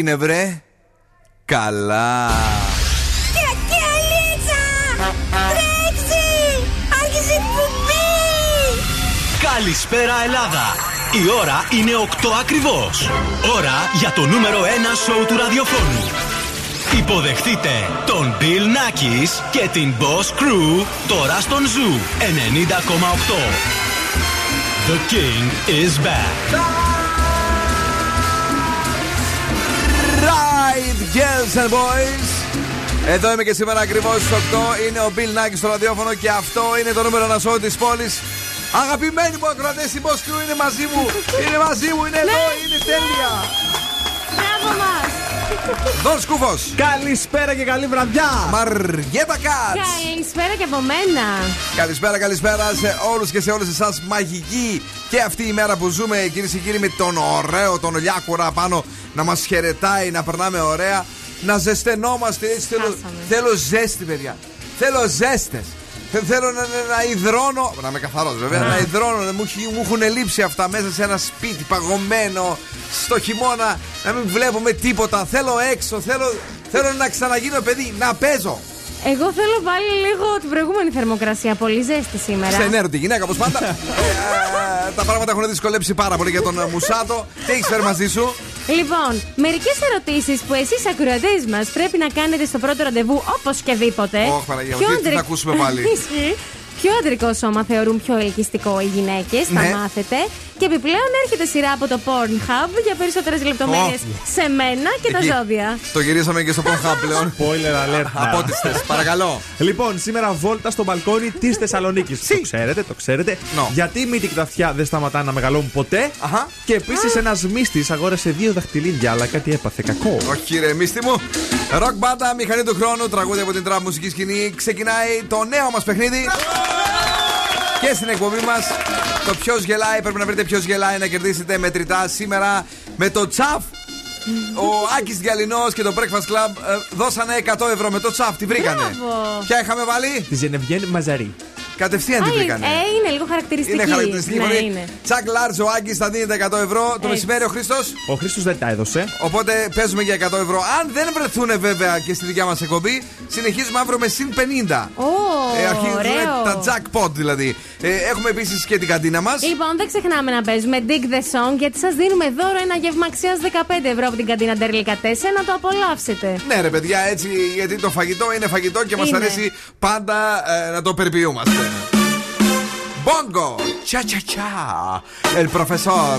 έγινε βρε; Καλά. Καλησπέρα Ελλάδα. Η ώρα είναι 8 ακριβώς. Ώρα για το νούμερο 1 σοου του ραδιοφώνου. Υποδεχτείτε τον Bill Nackis και την Boss Crew τώρα στον Zoo 90,8 The King is back girls and boys εδώ είμαι και σήμερα ακριβώς στις 8. Είναι ο Bill Nackis στο ραδιόφωνο και αυτό είναι το νούμερο ένα σοου της πόλης. Αγαπημένοι μου ακροατές, η Boss Crew είναι μαζί μου. Είναι μαζί μου, είναι εδώ, είναι τέλεια. Μπράβο μα! Δον Σκούφος. Καλησπέρα και καλή βραδιά. Μαριέτα Κάτς. Καλησπέρα και από μένα. Καλησπέρα, καλησπέρα σε όλους και σε όλες εσάς. Μαγική και αυτή η μέρα που ζούμε, κυρίες και κύριοι, με τον ωραίο, τον Λιάκουρα πάνω να μας χαιρετάει, να περνάμε ωραία, να ζεσθενόμαστε έτσι. Θέλω, Χάσαμε. θέλω ζέστη, παιδιά. Θέλω ζέστε. Θέλω να, να, να υδρώνω. Να είμαι καθαρός βέβαια. Να υδρώνω. να Μου, έχει- μου έχουν λείψει αυτά μέσα σε ένα σπίτι παγωμένο. Στο χειμώνα να μην βλέπουμε τίποτα. Θέλω έξω. Θέλω, θέλω να ξαναγίνω παιδί. Να παίζω. Εγώ θέλω πάλι λίγο την προηγούμενη θερμοκρασία. Πολύ ζέστη σήμερα. Σε ενέρω τη γυναίκα, όπως πάντα. Ε, τα πράγματα έχουν δυσκολέψει πάρα πολύ για τον ε, Μουσάτο. Τι έχεις φέρει μαζί σου; Λοιπόν, μερικές ερωτήσεις που εσείς ακροατές μας πρέπει να κάνετε στο πρώτο ραντεβού όπως και δίποτε. Ωχ, Παναγία μου, τι- τι θα ακούσουμε πάλι; Ισχύει. Ποιο αντρικό σώμα θεωρούν πιο ελκυστικό οι γυναίκες, θα Ναι. μάθετε. Και επιπλέον έρχεται σειρά από το Pornhub για περισσότερες λεπτομέρειες σε μένα και τα Εκεί. ζώδια. Το γυρίσαμε και στο Pornhub πλέον. Spoiler alert. Από ό,τι θες, παρακαλώ. Λοιπόν, σήμερα βόλτα στο μπαλκόνι της Θεσσαλονίκης. Το ξέρετε, το ξέρετε. No. Γιατί η μύτη και τα αυτιά δεν σταματάνε να μεγαλώνουν ποτέ. Αχα. Και επίσης ένας μύστης αγόρασε δύο δαχτυλίδια, αλλά κάτι έπαθε κακό. Όχι, ρε, μίστη μου. Ροκ μπάντα, μηχανή του χρόνου, τραγούδι από την τραπ μουσική σκηνή. Ξεκινάει το νέο μας παιχνίδι. Και στην εκπομπή μας το ποιος γελάει. Πρέπει να βρείτε ποιος γελάει να κερδίσετε μετρητά σήμερα με το τσαφ. Ο Άκης Διαλυνός και το Breakfast Club ε, δώσανε 100 ευρώ με το τσαφ. Τη βρήκανε; Μπράβο. Ποια είχαμε βάλει, Τη Ζενεβιέν Μαζαρή. Κατευθείαν τη Α, βρήκανε. ε, είναι λίγο χαρακτηριστική. Είναι χαρακτηριστική ναι, φωνή. είναι. Τσακ Λάρτζ, ο Άκη θα δίνει τα 100 ευρώ. Το Έτσι. μεσημέρι ο Χρήστος. Ο Χρήστος δεν τα έδωσε. Οπότε παίζουμε για 100 ευρώ. Αν δεν βρεθούν βέβαια και στη δικιά μας εκπομπή, συνεχίζουμε αύριο με συν 50. Ω, Ε, αρχίζουν ωραίο. τα jackpot δηλαδή. Ε, έχουμε επίσης και την καντίνα μας. Λοιπόν, δεν ξεχνάμε να παίζουμε Dig the Song γιατί σας δίνουμε δώρο ένα γεύμα αξίας 15 ευρώ από την καντίνα Ντερλικα 4 να το απολαύσετε. Ναι, ρε παιδιά, έτσι γιατί το φαγητό είναι φαγητό και μας Είναι. αρέσει πάντα ε, να το περιποιούμαστε. Bongo, cha cha cha, el profesor.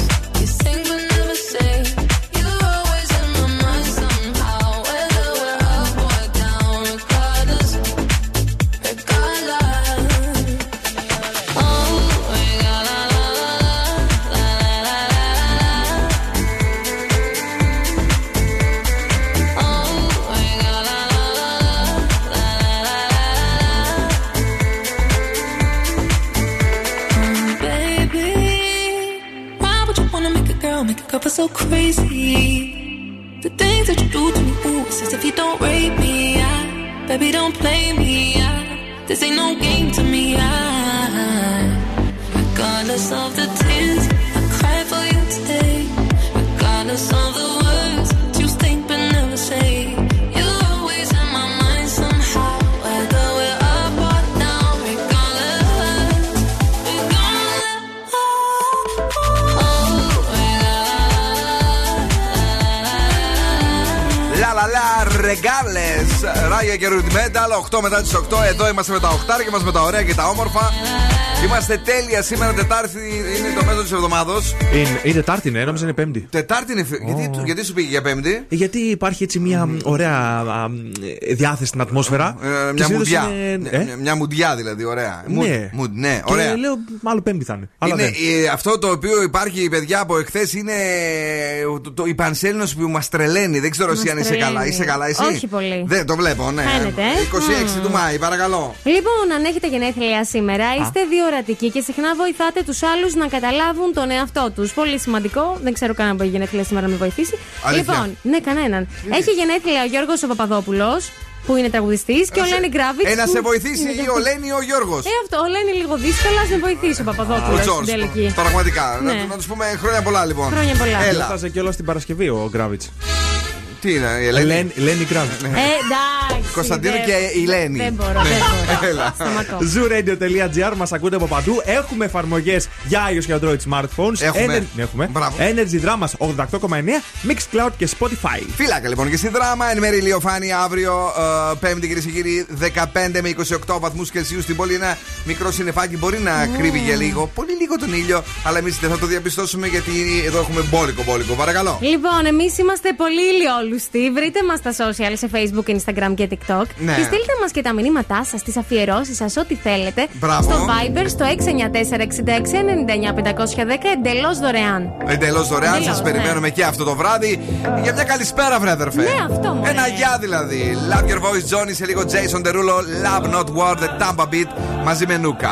play me. I, this ain't no game to me. I, regardless of the tears I cry for you today. Regardless of the words you think but never say. You're Ράγια και ουριμένε, αλλά 8 μετά τις 8 Εδώ είμαστε με τα οχτάρια μας με τα ωραία και τα όμορφα. Είμαστε τέλεια σήμερα, Τετάρτη είναι το μέσο της εβδομάδα. Είναι, είναι Τετάρτη, ναι, νόμιζα είναι Πέμπτη. Τετάρτη είναι. φι- Γιατί, γιατί σου πήγε για Πέμπτη; Γιατί υπάρχει έτσι μια ωραία α, διάθεση στην ατμόσφαιρα. Ε, Και μια συνήθως μουντιά. είναι- Ναι, ε; μια- Μια μουντιά δηλαδή, ωραία. Mood, Ναι. mood, ναι, Και ωραία. λέω, μάλλον Πέμπτη θα είναι. Αλλά Είναι, δεν. ε, αυτό το οποίο υπάρχει, παιδιά, από εχθές είναι το, το, η πανσέλινος που μας τρελαίνει. Δεν ξέρω εσύ Μας αν είσαι τρελαίνει. καλά. Είσαι καλά, εσύ; Όχι πολύ. Δεν το βλέπω, ναι. Φαίνεται, ε. 26 του Μάη, παρακαλώ. Λοιπόν, αν έχετε γενέθλια σήμερα, είστε διορατικοί και συχνά βοηθάτε τους άλλους να καταλάβουν τον εαυτό τους. Πολύ σημαντικό. Δεν ξέρω κανέναν που έχει γενέθλια σήμερα να με βοηθήσει. Αλήθεια. Λοιπόν, ναι, κανέναν. Έχει γενέθλια ο Γιώργος ο Παπαδόπουλος, που είναι τραγουδιστής, και ο Λένι Γκράβιτς. Ε, να σε βοηθήσει ή ο Λένι ή ο Γιώργος. Ε, αυτό, ο Λένι λίγο δύσκολο, ας με βοηθήσει ο Ο Παπαδόπουλο στην Τζόρτζ. τελική. Πραγματικά. Ναι. Να, να τους πούμε χρόνια πολλά λοιπόν. Χρόνια πολλά. Έλα. Έφτασε κιόλας την Παρασκευή ο Γκράβιτς. Τι είναι, η Ελένη; Λένι Γκράβιτ. Ε, εντάξει. Κωνσταντίνο δεν- και η Λένη. Δεν μπορώ, δεν μπορώ. Έλα. Σταματώ. Zooradio.gr μας ακούτε από παντού. Έχουμε εφαρμογές για iOS και Android smartphones. Έχουμε. Ener- ναι, έχουμε. Μπράβο. Energy Drama 88,9, Mixcloud και Spotify. Φύλακα λοιπόν και στη δράμα. Εν μέρη ηλιοφάνεια αύριο, ε, Πέμπτη κυρίες και κύριοι, 15 με 28 βαθμούς Κελσίου στην πόλη. Ένα μικρό συννεφάκι μπορεί να κρύβει για λίγο, πολύ λίγο τον ήλιο, αλλά εμείς δεν θα το διαπιστώσουμε γιατί εδώ έχουμε μπόλικο μπόλικο. Παρακαλώ. Λοιπόν, εμείς είμαστε πολύ ηλιόλουστοι. Βρείτε μας στα social σε Facebook, Instagram και TikTok. Ναι. Και στείλτε μας και τα μηνύματά σας, τις αφιερώσεις σας, ό,τι θέλετε. Μπράβο. Στο Viber στο 694-6699-510 εντελώς δωρεάν. Εντελώς δωρεάν, Εντελώς, σας ναι. περιμένουμε και αυτό το βράδυ για μια καλησπέρα, βρε αδερφέ. Ναι, αυτό, μωρέ. Ένα γεια δηλαδή. Love your voice, Johnny, σε λίγο Jason Derulo, Love not war, the Tampa beat μαζί με Νούκα.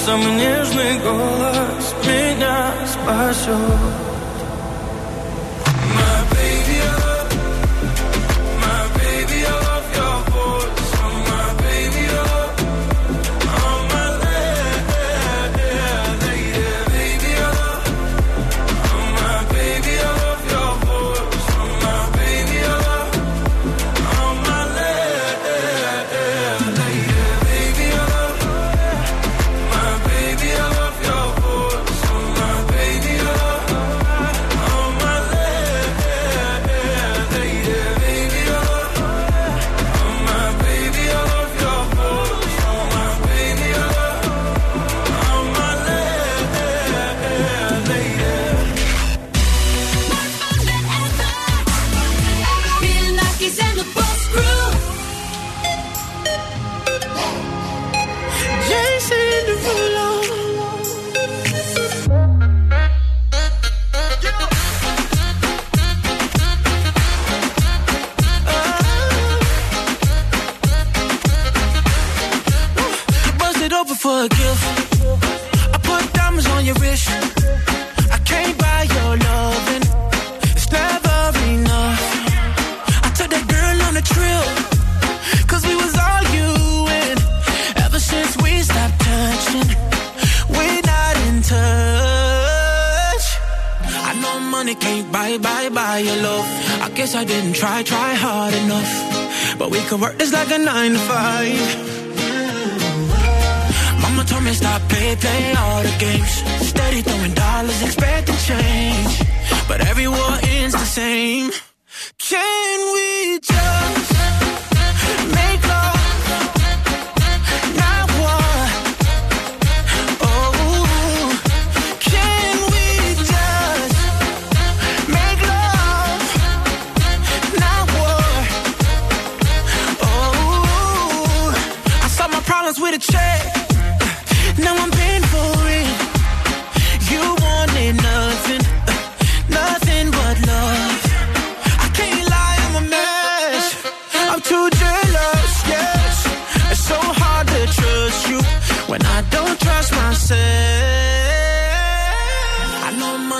Сердцем нежный голос меня спасет.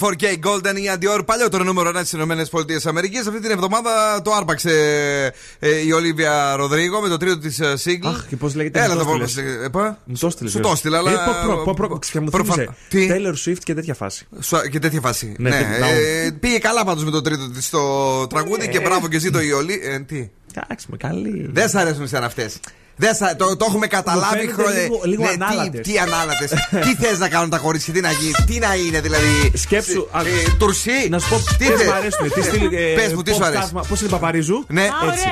24kGoldn, Iann Dior, παλιότερο νούμερο 1 στις ΗΠΑ. Αυτή την εβδομάδα το άρπαξε ε, η Ολίβια Ροδρίγο με το τρίτο της single. Αχ, και πώς λέγεται. Έλα μου να το πω. έστειλες. ε, πα. Μου το έστειλες, Σου βέβαια. το έστειλα, αλλά. Ε, προ- προ- προ- προ- και μου προφα- θύμισε. Τι; Taylor Swift και τέτοια φάση. Σου- Και τέτοια φάση. Ναι, Ναι, τέτοια- ε, πήγε καλά πάντως με το τρίτο της το τραγούδι και μπράβο και εσύ το Ιολί. Ε, τι; Εντάξει, με καλή. Δεν σ' αρέσουν εσένα αυτές. Δεν σα, το, το έχουμε καταλάβει φαίνεται χρόνια. λίγο- λίγο τι, ανάλατες. τι ανάλατες. τι θες να κάνουν τα κορίτσια, τι να γίνει, τι να είναι δηλαδή. Σκέψου, Ε, α, ε, τουρσί. Να σου πω τι τι θες; μου αρέσουν. Τι στυλ. Πες μου, τι σου αρέσει. Πώς είναι Παπαρίζου; Ναι, Α, έτσι.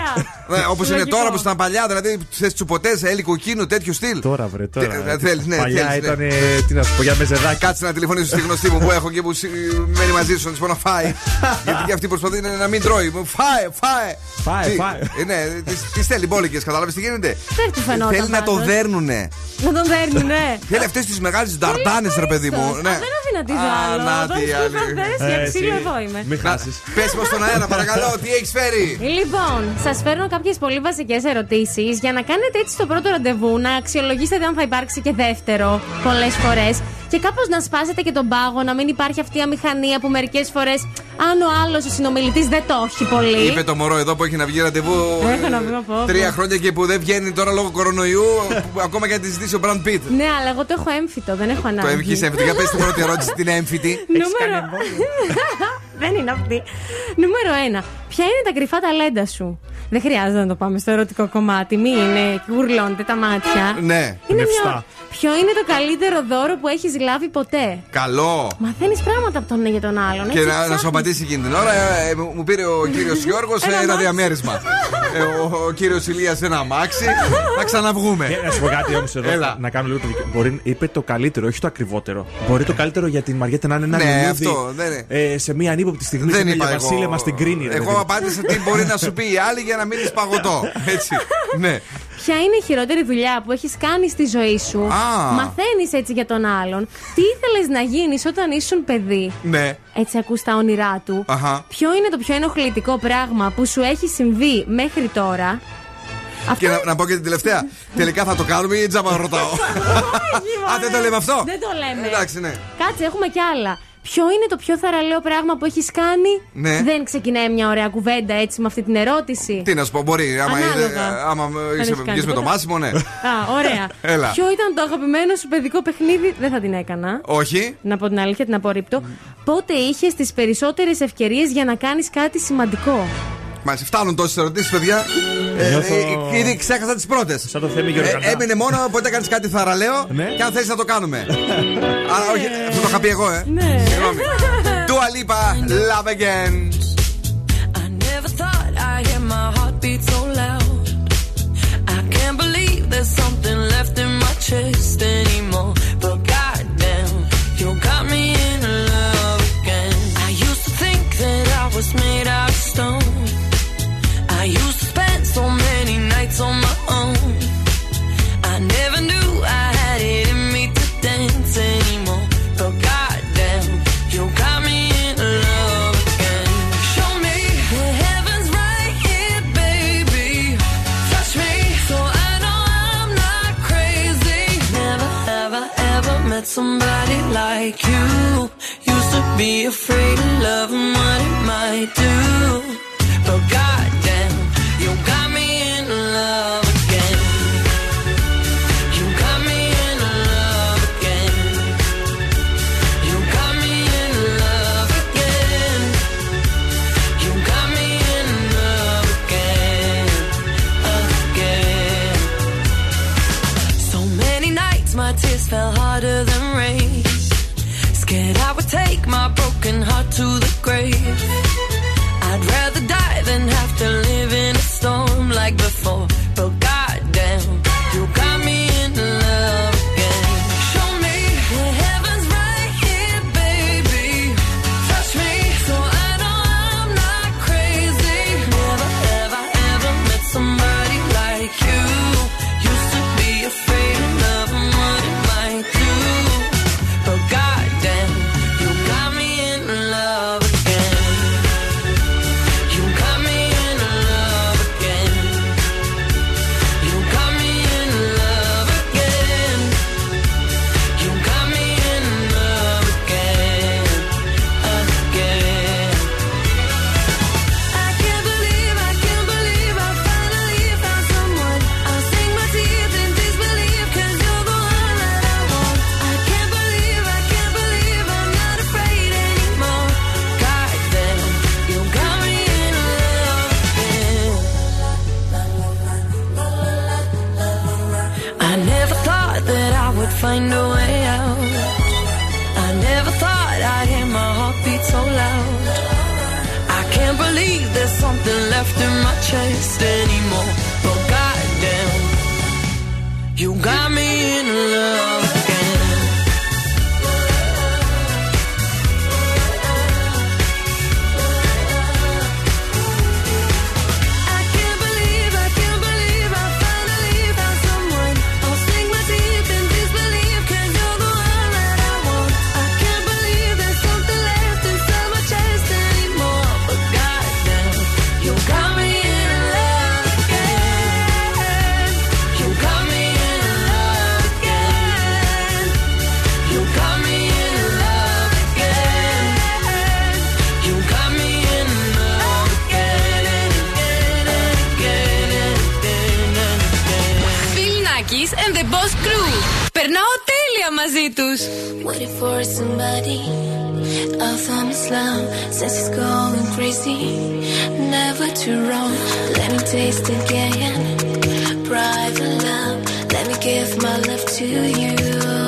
ωραία. Όπως είναι Λογικό. τώρα, όπως ήταν παλιά, δηλαδή θες τσουποτές, έλι κοκκίνου, τέτοιο στυλ. Τώρα βρε, τώρα. Τι- ε, θέλεις, ναι, Παλιά θέλεις, ναι. ήταν. ε, Τι να σου πω, για μεζεδάκι. Κάτσε να τηλεφωνήσω στη γνωστή μου που έχω και που συ- μένει μαζί σου να τη πω να φάει. Γιατί και αυτή προσπαθεί να να μην τρώει. Μου, Φάε, φάε. Φάε, Τι- φάε. ε, Ναι, τις- τις στέλνει μπόλικες, κατάλαβε τι γίνεται. Δεν του φαινόταν. Θέλει να το πάντως. δέρνουνε. Να τον δέρνουνε. Θέλει αυτές τις μεγάλες νταρτάνες, ρε παιδί μου. Α, Ναι. Δεν αφήνα τη Α, άλλο. να Δώσ' τις του άλλη. φαντές, Ε, για εσύ, ξύλο εδώ είμαι. Μην χάσεις. Πες μας στον αέρα, παρακαλώ, τι έχεις φέρει. Λοιπόν, σας φέρνω κάποιες πολύ βασικές ερωτήσεις για να κάνετε έτσι το πρώτο ραντεβού, να αξιολογήσετε αν θα υπάρξει και δεύτερο πολλές φορές και κάπως να σπάσετε και τον πάγο, να μην υπάρχει αυτή η αμηχανία που μερικές φορές, αν ο άλλος ο συνομιλητής δεν το έχει πολύ. Είπε το μωρό εδώ που έχει να βγει ραντεβού. Έχω να βγω, πω, πω. Τρία χρόνια και που δεν βγαίνει τώρα λόγω κορονοϊού, που ακόμα και να τη ζητήσει ο Μπραντ Πιτ. Ναι, αλλά εγώ το έχω έμφυτο, δεν έχω Το ανάγκη. έμφυτη έμφυτη. Για πες την πρώτη ερώτηση, την έμφυτη. Νούμερο. δεν είναι αυτή. Νούμερο 1. Ποια είναι τα κρυφά ταλέντα σου; Δεν χρειάζεται να το πάμε στο ερωτικό κομμάτι. Μην είναι, γουρλώνετε τα μάτια. Ναι. Είναι Πνευστά. μια... Ποιο είναι το καλύτερο δώρο που έχεις λάβει ποτέ; Καλό. Μαθαίνει πράγματα από τον ένα για τον άλλον. Και έτσι, να, να σου ψάχνεις. απαντήσει εκείνη την ώρα, ε, ε, μου μου πήρε ο κύριος Γιώργος Ένα ένα αμάξι. διαμέρισμα. Ε, ο ο κύριος Ηλίας ένα αμάξι. Να ξαναβγούμε. Ε, Να σου πω κάτι όμως εδώ. Έλα. Να κάνω λίγο το δικαι- Μπορεί, είπε το καλύτερο, όχι το ακριβότερο. Μπορεί το καλύτερο για την Μαριέτα να είναι ένα Ναι, λουλούδι, αυτό, δεν είναι. ε, σε μία ανύποπτη στιγμή. Δεν σε είπα μια εγώ. βασίλεμα στην κρίνη. ρε Εγώ παιδί μου. απάντησα τι μπορεί να σου πει η άλλη για να μείνει παγωτό. Έτσι. Ναι. Ποια είναι η χειρότερη δουλειά που έχεις κάνει στη ζωή σου; Α. Μαθαίνεις έτσι για τον άλλον. Τι ήθελες να γίνεις όταν ήσουν παιδί; Ναι. Έτσι ακούς τα όνειρά του. Αχα. Ποιο είναι το πιο ενοχλητικό πράγμα που σου έχει συμβεί μέχρι τώρα; Αυτό Και να, να πω και την τελευταία. Τελικά θα το κάνουμε ή τζάμπα ρωτάω. Α, δεν το λέμε αυτό. Δεν το λέμε. Εντάξει, ναι. Κάτσε, έχουμε κι άλλα. Ποιο είναι το πιο θαραλέο πράγμα που έχεις κάνει; Ναι. Δεν ξεκινάει μια ωραία κουβέντα έτσι με αυτή την ερώτηση; Τι να σου πω, μπορεί. Άμα, Ανάλογα. είναι, άμα Δεν είσαι έχει κάνει βγεις με το τίποτα. Μάσιμο, ναι. Α, ωραία. Έλα. Ποιο ήταν το αγαπημένο σου παιδικό παιχνίδι; Δεν θα την έκανα. Όχι. Να πω την αλήθεια, την απορρίπτω. Πότε είχες τις περισσότερες ευκαιρίες για να κάνεις κάτι σημαντικό; Μάλιστα. Φτάνουν τόσε ερωτήσει, παιδιά. Ε, Νιώθω- ε, ήδη ξέχασα τι πρώτε. Σαν το Θέμη Γεωργαντά. έμεινε μόνο πότε κάνει κάτι θαραλέο Ναι. και αν θέλει να το κάνουμε. Άρα, όχι, αυτό το είχα πει εγώ, ε. Ναι. Συγγνώμη. Dua Lipa, Love Again. I never thought I'd hear my heartbeat so loud. I can't believe there's something left in my chest anymore. But goddamn, you got me in love again. I used to think that I was made out of stone. I used to spend so many nights on my own. I never knew I had it in me to dance anymore. But goddamn, you got me in love again. Show me heavens right here, baby. Touch me so I know I'm not crazy. Never ever met somebody like you. Used to be afraid of love and what it might do. Grave. Bill Nackis and the Boss Crew. Περνάω τέλεια μαζί τους. Waiting for somebody. I found Islam since it's going crazy. Never too wrong. Let me taste again. Private love. Let me give my love to you.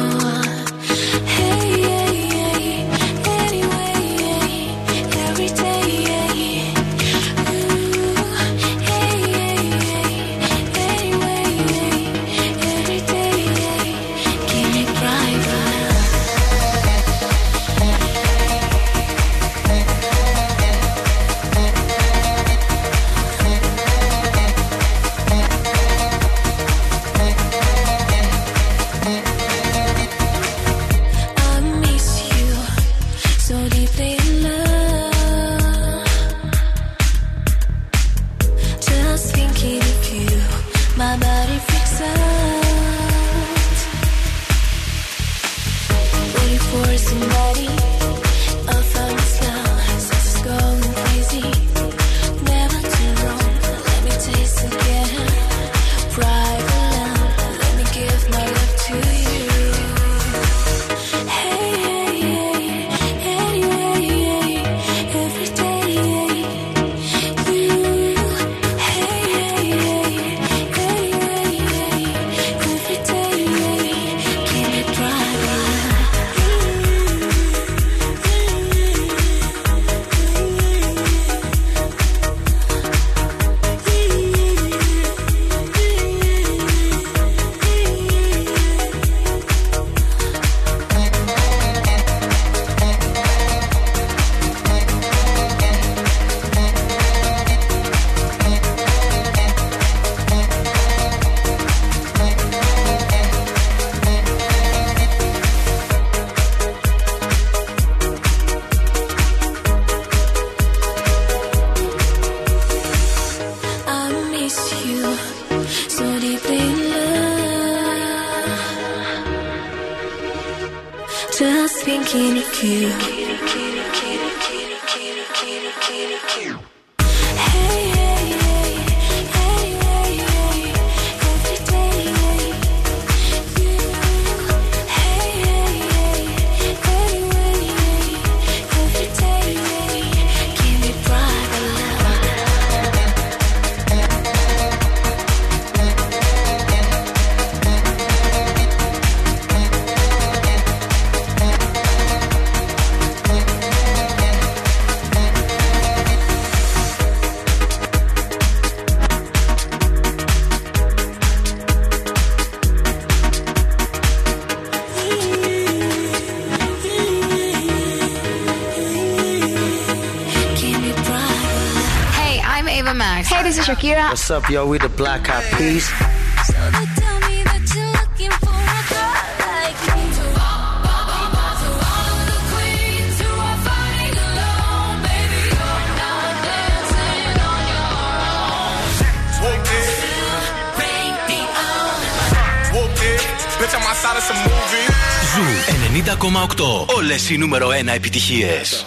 What's up, yo? We the Black Eyed Peas. So they tell me that you're looking for a girl like me. To all, to all of the queens who are fighting alone, baby, you're not dancing on your own. Radio. Bitch, I'm outside of some movie. Ζου 90,8. Όλες οι νούμερο 1 επιτυχίες.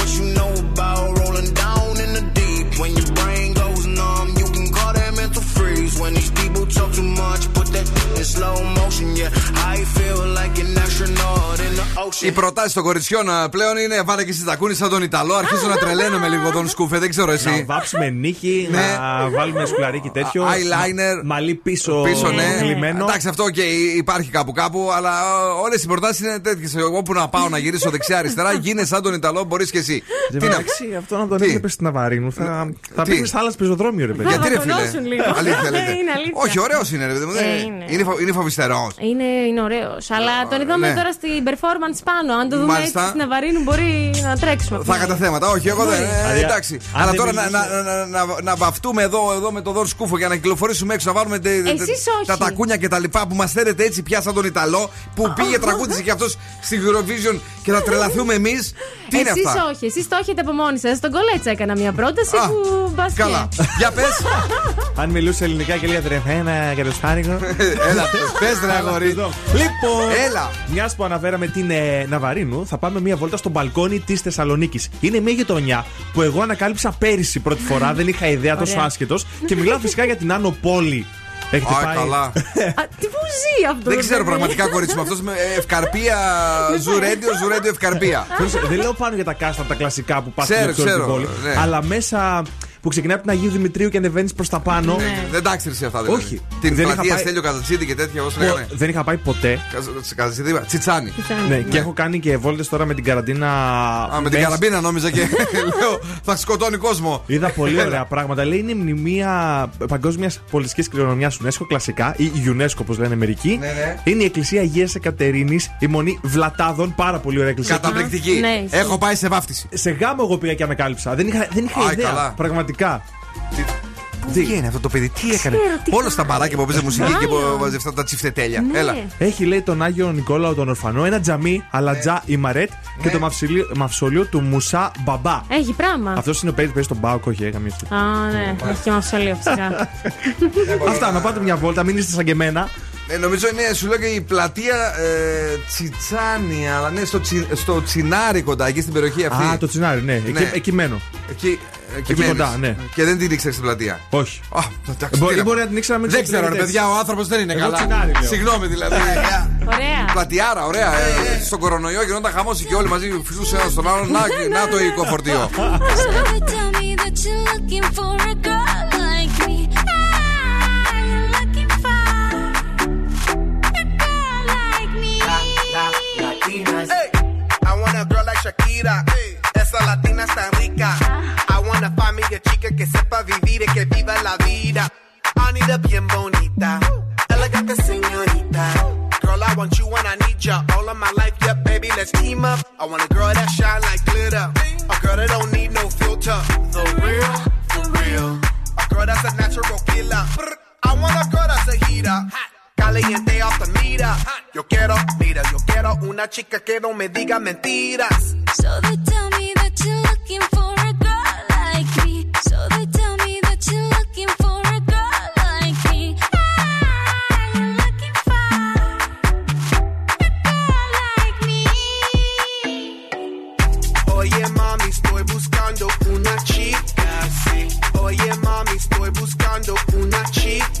talk too much, put that in slow motion. Yeah, I feel like an astronaut. Οι προτάσεις των κοριτσιών α, πλέον είναι βάλε και εσύ τα κούνη σαν τον Ιταλό. Αρχίζω να τρελαίνομαι λίγο τον σκούφε, δεν ξέρω Να εσύ. βάψουμε νύχη, Ναι. να βάλουμε σκουλαρίκι τέτοιο. Eyeliner. Μα- Μαλλί πίσω Πίσω, ναι. γλυμμένο. Εντάξει, αυτό και υπάρχει κάπου κάπου, αλλά όλες οι προτάσεις είναι τέτοιες. Εγώ που να πάω να γυρίσω δεξιά-αριστερά, γίνε σαν τον Ιταλό, μπορείς και εσύ. Εν Τι τω να μεταξύ, αυτό να τον Τι; έβλεπες στην Ναβαρίνου. Θα, θα Τι; πήγαινε άλλα πεζοδρόμιο, ρε παιδί. Θα Γιατί ρε φίλε; βατονώσουν λίγο. Αλήθεια λέτε. Είναι αλήθεια. Όχι, ωραίος είναι, ρε παιδί μου. δεν- Ε, είναι. Είναι, φο- είναι φοβιστερός. Είναι, είναι ωραίος. Αλλά τον είδαμε ναι. τώρα στην performance πάνω. Αν το δούμε Μάλιστα. έτσι στην Αβαρίνου, μπορεί να τρέξουμε. Θα είχα τα θέματα. Όχι, εγώ δεν. ε, Δηλαδή, εντάξει. αν Αλλά δεν τώρα να, μιλήσει- να, να, να, να βαφτούμε εδώ, εδώ με το δόν σκούφο για να κυκλοφορήσουμε έξω, να βάλουμε τε- τε- Εσείς όχι. τα τακούνια και τα λοιπά που μας θέλετε έτσι πια σαν τον Ιταλό που πήγε τραγούδισε και αυτός στη Eurovision και θα τρελαθούμε εμείς. Τι είναι Εσείς αυτά; όχι, εσείς το έχετε από μόνοι σας. Στον κολέτσα έκανα μια πρόταση Α, που μπας και. Καλά. Για πες. Αν μιλούσε ελληνικά και λέγατε ένα και το σπάνικο. Έλα, πες ρε αγόρι. Λοιπόν, Έλα. μιας που αναφέραμε την ε, Ναβαρίνου, θα πάμε μια βόλτα στο μπαλκόνι της Θεσσαλονίκης. Είναι μια γειτονιά που εγώ ανακάλυψα πέρυσι πρώτη φορά, δεν είχα ιδέα τόσο Ωραία. άσχετος. Και μιλάω φυσικά για την Άνω Πόλη. Έχετε Α, πάει. καλά. Α, τι που ζει αυτό. Δεν το ξέρω παιδί; πραγματικά κορίτσι μου. Αυτός με ε, ευκαρπία. Ζουρέντιο, ζουρέντιο ευκαρπία. Ξέρεις, δεν λέω πάνω για τα κάστα, τα κλασικά που πας Ξέρω, στην ξέρω, πόλη. ναι. Αλλά μέσα που ξεκινάει από την Αγίου Δημητρίου και ανεβαίνεις προς τα πάνω. Ναι. Δεν τα ξέρεις αυτά δηλαδή. Όχι. Την Δεν είχα πλατεία πάει- Στέλιο Καζατσίδη και τέτοια, όπω Πω, λέγανε. Δεν είχα πάει ποτέ. Καζατσίδη, είπα, Τσιτσάνι. Ναι, και έχω κάνει και βόλτες τώρα με την καραντίνα. Α, με την μέσα. καραμπίνα νόμιζα και λέω θα σκοτώνει κόσμο. Είδα πολύ ωραία πράγματα. Λέει είναι μνημεία παγκόσμιας πολιτικής κληρονομιάς UNESCO κλασικά ή UNESCO όπως λένε μερικοί. Ναι, ναι. Είναι η εκκλησία Αγίας Εκατερίνης, η μονή Βλατάδων. Πάρα πολύ ωραία εκκλησία. Καταπληκτική. Ναι, ισχύει. Έχω πάει σε βάφτιση. Σε γάμο εγώ πήγα και ανακάλυψα. Δεν είχα, δεν είχα Άι, ιδέα. καλά. Πραγματικά. Πού βγαίνει αυτό το παιδί, τι έκανε; τι Όλα στα μπαράκια που παίζει μουσική και που Άρα. βάζει αυτά τα τσιφτετέλια. Ναι. Έλα. Έχει λέει τον Άγιο Νικόλαο τον Ορφανό, ένα τζαμί, αλατζά ή μαρέτ και Ναι. το μαυσιλιο- μαυσολείο του Μουσά Μπαμπά. Έχει πράγμα. Αυτός είναι ο παίκτης που παίζει στον Μπάουκ, όχι, έκαμε αυτό. Α, ναι. Έχει και μαυσολείο φυσικά. Αυτά, να πάτε μια βόλτα, μην είστε σαν και εμένα. Ε, νομίζω είναι, σου λέω και η πλατεία ε, Τσιτσάνι, αλλά ναι, στο, τσι, στο Τσινάρι κοντά, εκεί στην περιοχή αυτή. Α, το τσινάρι, ναι, εκεί, Ναι. εκεί μένω. Εκεί, εκεί, Εκεί μένεις. κοντά, ναι. Και δεν την ήξερες στην πλατεία. Όχι. Α, εντάξει, Μπορεί- τι να μπορεί πω. να την ήξερα, να μην Δεν ξέρω ξέρω, ρε τι παιδιά, ο άνθρωπος δεν είναι Εγώ καλά. τσινάρι λέω. Συγγνώμη δηλαδή. Ωραία. Πλατιάρα, ωραία. Ε, στον κορονοϊό γινόταν χαμός και όλοι μαζί φυσούσε ένα στον άλλον. Να, να το οικοφορτίο. So they tell me that you're looking for a girl like me. Ah, you're looking for a girl like me. Hey, I want a girl like Shakira. Esa latina está rica. I wanna find me a chica que sepa vivir y que viva la vida. I need a bien bonita, elegante señorita. Girl, I want you when I need ya. All of my life, yeah, baby, let's team up. I want a girl that shine like glitter. A girl that don't need no filter. The real, for real. A girl that's a natural killer. I want a girl that's a heater. Caliente off the mira. Yo quiero, mira, yo quiero una chica que no me diga mentiras. So they tell me that you're estoy buscando una chica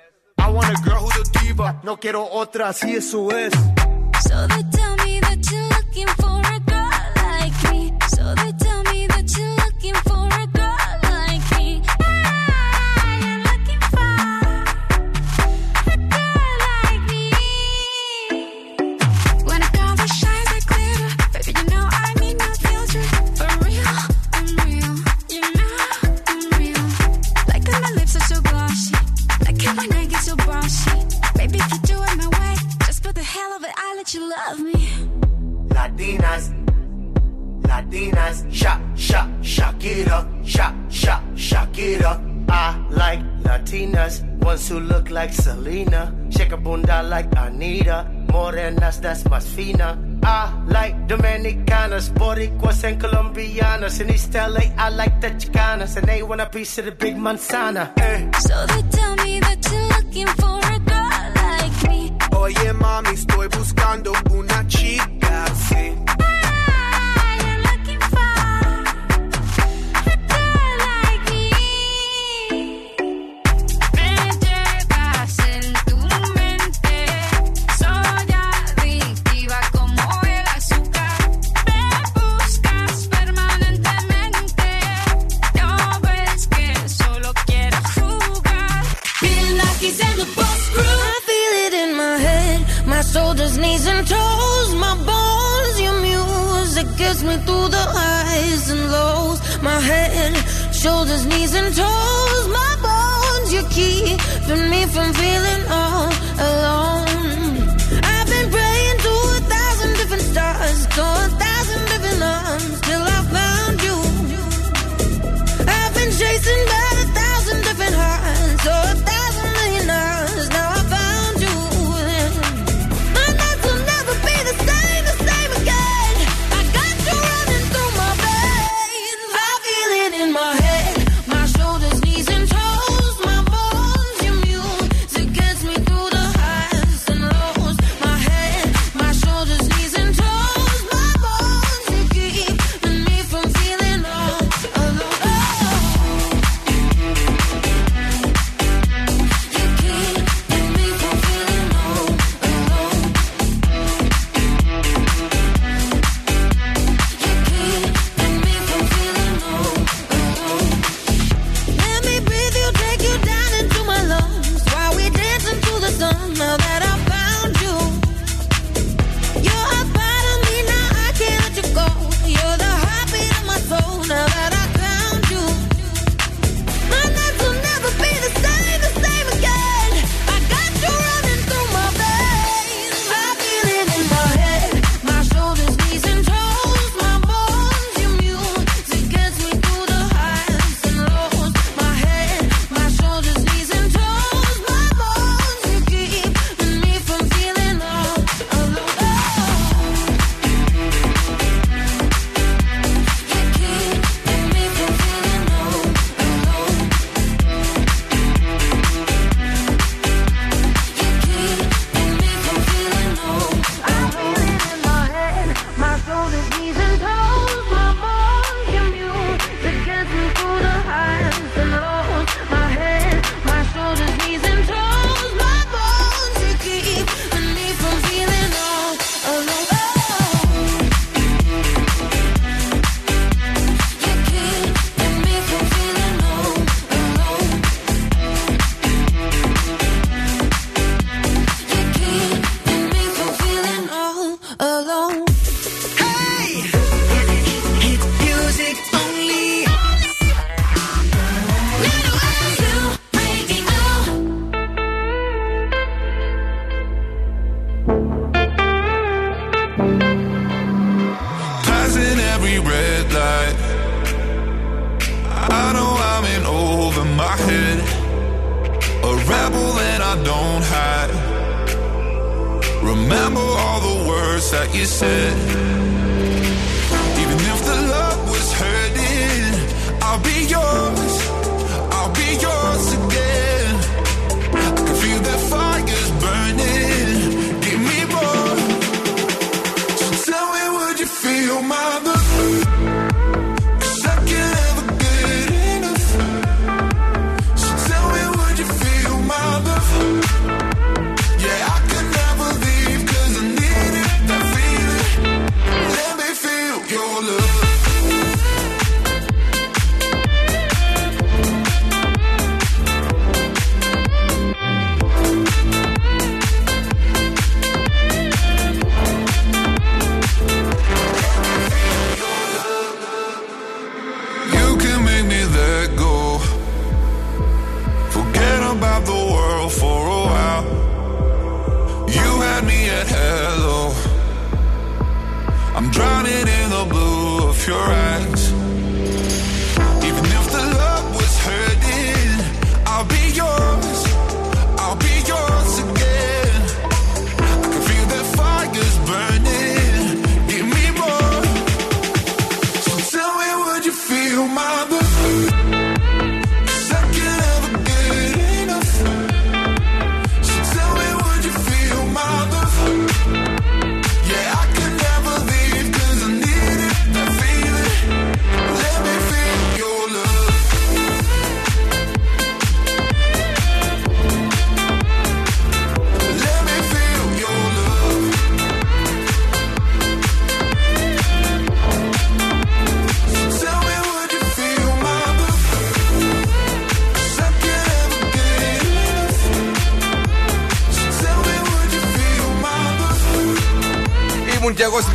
Want a girl who's a diva. No quiero otra, así eso es. So they tell me that you're looking for want a piece of the big manzana. Eh. So they tell me that you're looking for a girl like me. Oye, mami, estoy buscando una chica Me through the highs and lows. My head, shoulders, knees, and toes. My bones, You keep me from feeling all alone. I've been praying to a thousand different stars, to a thousand different arms, till I found you. I've been chasing by a thousand different hearts.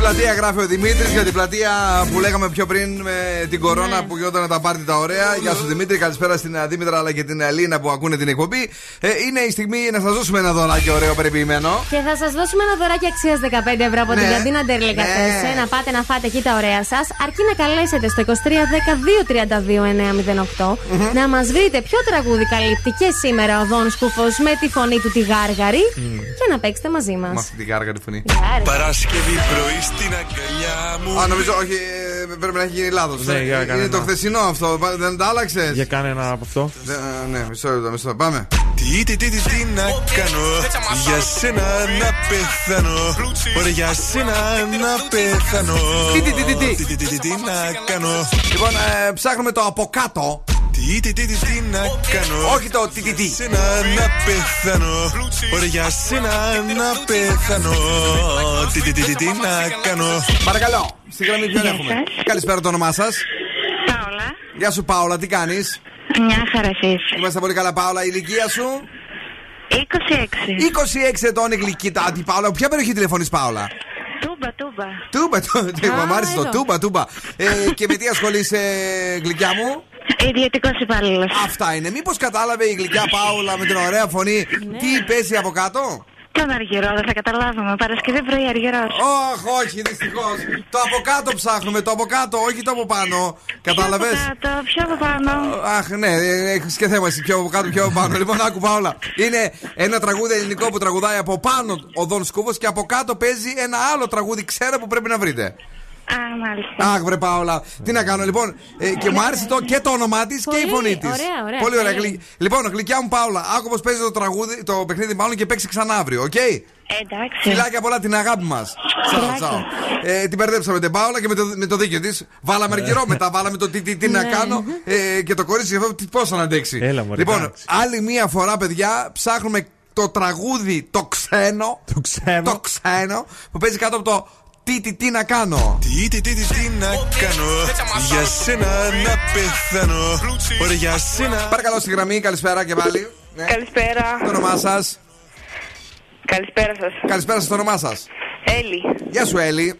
Πλατεία, γράφει ο Δημήτρης, για την πλατεία που λέγαμε πιο πριν με την κορώνα που γινόταν τα πάρτι τα ωραία. Γεια σου Δημήτρη, καλησπέρα στην ε, Δήμητρα αλλά και την Ελίνα που ακούνε την εκπομπή. Ε, είναι η στιγμή να σας δώσουμε ένα δωράκι ωραίο περιποιημένο. Και θα σας δώσουμε ένα δωράκι αξίας 15 ευρώ από Ναι. την καντίνα Ντερλικατέσσε. Ναι. Να πάτε να φάτε εκεί τα ωραία σας. Αρκεί να καλέσετε στο 2310-232-908 να μας βρείτε ποιο τραγούδι καλύπτει και σήμερα ο Δόν Σκούφος με τη φωνή του τη Γάργαρη και να παίξετε μαζί μας. Με αυτή την κάργαρη φωνή. Παρασκευή πρωί στην αγκαλιά μου. Α, νομίζω, όχι, ε, πρέπει να έχει γίνει λάθος. Ναι, για κάνε είναι το ένα. χθεσινό αυτό. Πα- Δεν τα άλλαξες; Για κάνε ένα από αυτό. Ναι, μισό λεπτό, μισό λεπτό. Πάμε. Τι, τι, τι, τι, τι να κάνω; Για σένα να πεθάνω Ωραία για σένα να πεθάνω Τι, τι, τι, τι, τι. Τι, τι, τι, τι, τι να κάνω; Λοιπόν, ε, ψάχνουμε το από κάτω. Τι, τι, τι, τι, τι να κάνω Όχι το τι, τι, τι. Για σένα να πεθάνω Ωραία για σένα να πεθάνω Τι, τι, τι, τι, τι να κάνω Παρακαλώ, στη γραμμή ποιον Γεια έχουμε. σας. Καλησπέρα το όνομά σας. Πάολα. Γεια σου, Πάολα, τι κάνεις; Μια χαρά εσείς. Είμαστε πολύ καλά, Πάολα. Η ηλικία σου; 26. 26 ετών γλυκύτα. Τι, Πάολα, ποια περιοχή τηλεφωνείς, Πάολα; Τούμπα, τούμπα. Τούμπα, τούμπα, Α, μ' άρεσε το εδώ. τούμπα, τούμπα. Ε, και με τι ασχολείσαι, γλυκιά μου; Ιδιωτικός υπάλληλος. Αυτά είναι. Μήπως κατάλαβε η γλυκιά Πάολα με την ωραία φωνή τι παίζει από κάτω; Τον αργυρό, δεν θα καταλάβουμε. Παρασκευή πρωί αργυρός. Όχι, όχι, δυστυχώς. Το από κάτω ψάχνουμε, το από κάτω, όχι το από πάνω. Κατάλαβες; Το πιο από πάνω. Αχ, ναι, έχει και θέμα εσύ. Πιο από κάτω, πιο από πάνω. Λοιπόν, άκου όλα. Είναι ένα τραγούδι ελληνικό που τραγουδάει από πάνω ο Δον Σκούβος και από κάτω παίζει ένα άλλο τραγούδι, ξέρω που πρέπει να βρείτε. Α, μάλιστα. Αχ, βρε Πάολα. Τι να κάνω, λοιπόν. Ε, και μου άρεσε το, και το όνομά της και η Πολύ φωνή της. ωραία, ωραία. Πολύ ωραία. Καλή. Γλυ- Λοιπόν, γλυκιά μου Πάολα, άκου πώς παίζει το τραγούδι, το παιχνίδι μάλλον και παίξει ξανά αύριο, οκ; Εντάξει. Φιλάκια πολλά την αγάπη μας. Τσαο, τσαο. Ε, την μπερδέψαμε την Πάολα και με το, με το δίκιο της. Βάλαμε Αργυρό μετά, βάλαμε το τι, τι, τι να Ναι. κάνω. Ε, και το κορίτσι αυτό τι- πώς θα αντέξει. Έλα, μωρέ, λοιπόν, εντάξει. άλλη μία φορά, παιδιά, ψάχνουμε το τραγούδι το ξένο. Το ξένο. Το ξένο που παίζει κάτω από το τι, τι, τι να κάνω; Τι, τι, τι, τι, τι να κάνω; Για σένα να πεθάνω Ωραία για σένα Παρακαλώ στη γραμμή, καλησπέρα και πάλι. Ναι. Καλησπέρα. Το όνομά σας; Καλησπέρα σας. Καλησπέρα σας, το όνομά σας; Έλλη. Γεια σου, Έλλη.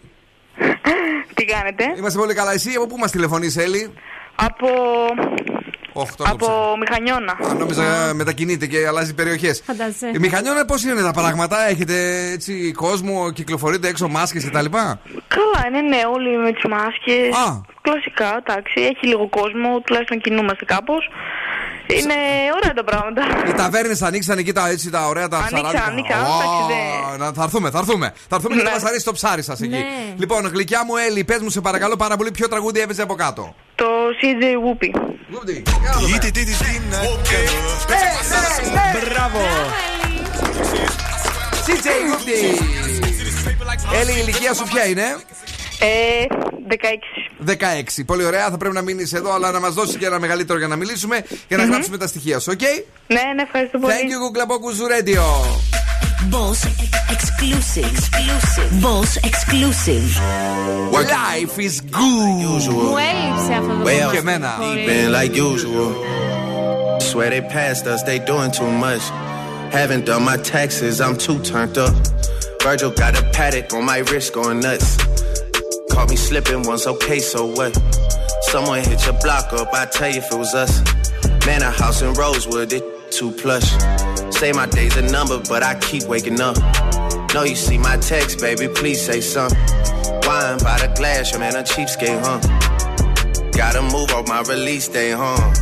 Τι κάνετε; Είμαστε πολύ καλά. Εσύ από πού μας τηλεφωνείς, Έλλη; Από, Όχι, το έκοψα. Από Μηχανιώνα. Α, νόμιζα μετακινείται και αλλάζει περιοχές. Φαντάζεσαι. Η μηχανιώνα πώς είναι τα πράγματα, έχετε έτσι κόσμο, κυκλοφορείτε έξω μάσκες και τα λοιπά; Καλά, είναι ναι, όλοι με τις μάσκες. Α. Κλασικά, εντάξει. Έχει λίγο κόσμο, τουλάχιστον κινούμαστε κάπως. Είναι ωραία τα πράγματα. Οι ταβέρνες ανοίξαν εκεί τα, έτσι, τα ωραία τα Ανοίξαν, ψαράδικα. ανοίξαν, Ω, εντάξει, να- Θα έρθουμε, θα έρθουμε. Θα έρθουμε γιατί Ναι. μας αρέσει το ψάρι σας εκεί. Ναι. Λοιπόν, γλυκιά μου Έλλη, πες μου σε παρακαλώ πάρα πολύ ποιο τραγούδι έπαιζε από κάτω. Το CJ Whoopi. Γουπτί, κάνε το Τι, πέρα. τι, τι, τι, τι να κάνω Μπράβο! CJ Whoopty. Έλλη, η ηλικία σου ποια είναι; Ε, 16. 16. Πολύ ωραία, θα πρέπει να μείνει εδώ, αλλά να μας δώσει και ένα μεγαλύτερο για να μιλήσουμε και να γράψουμε τα στοιχεία σου, οκ? Ναι, ναι, ευχαριστώ πολύ. Thank you, Google Bogus Radio. Boss exclusive. Exclusive. Boss exclusive. Life is good. Μου έλειψε αυτό το Way πράγμα. out Και εμένα. Πολύ. Been like usual. Swear they passed us, they doing too much. Haven't done my taxes, I'm too turned up. Virgil got a paddock on my wrist going nuts. Caught me slipping once, okay, so what? Someone hit your block up, I tell you if it was us. Man, a house in Rosewood, it too plush. Say my day's a number, but I keep waking up. Know you see my text, baby, please say something. Wine by the glass, your man a cheapskate, huh? Gotta move off my release day, huh?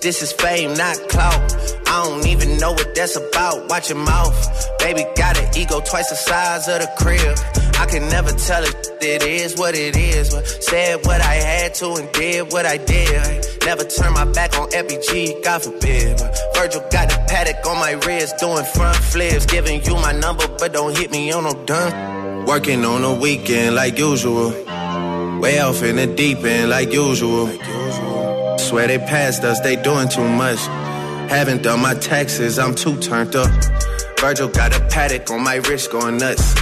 This is fame, not clout. I don't even know what that's about. Watch your mouth. Baby got an ego twice the size of the crib. I can never tell it. It is what it is. But said what I had to and did what I did. Never turn my back on FBG, God forbid. But Virgil got the paddock on my wrist, doing front flips. Giving you my number, but don't hit me on no done. Working on the weekend like usual. Way off in the deep end like usual. Swear they passed us, they doing too much. Haven't done my taxes, I'm too turned up. Virgil got a paddock on my wrist going nuts.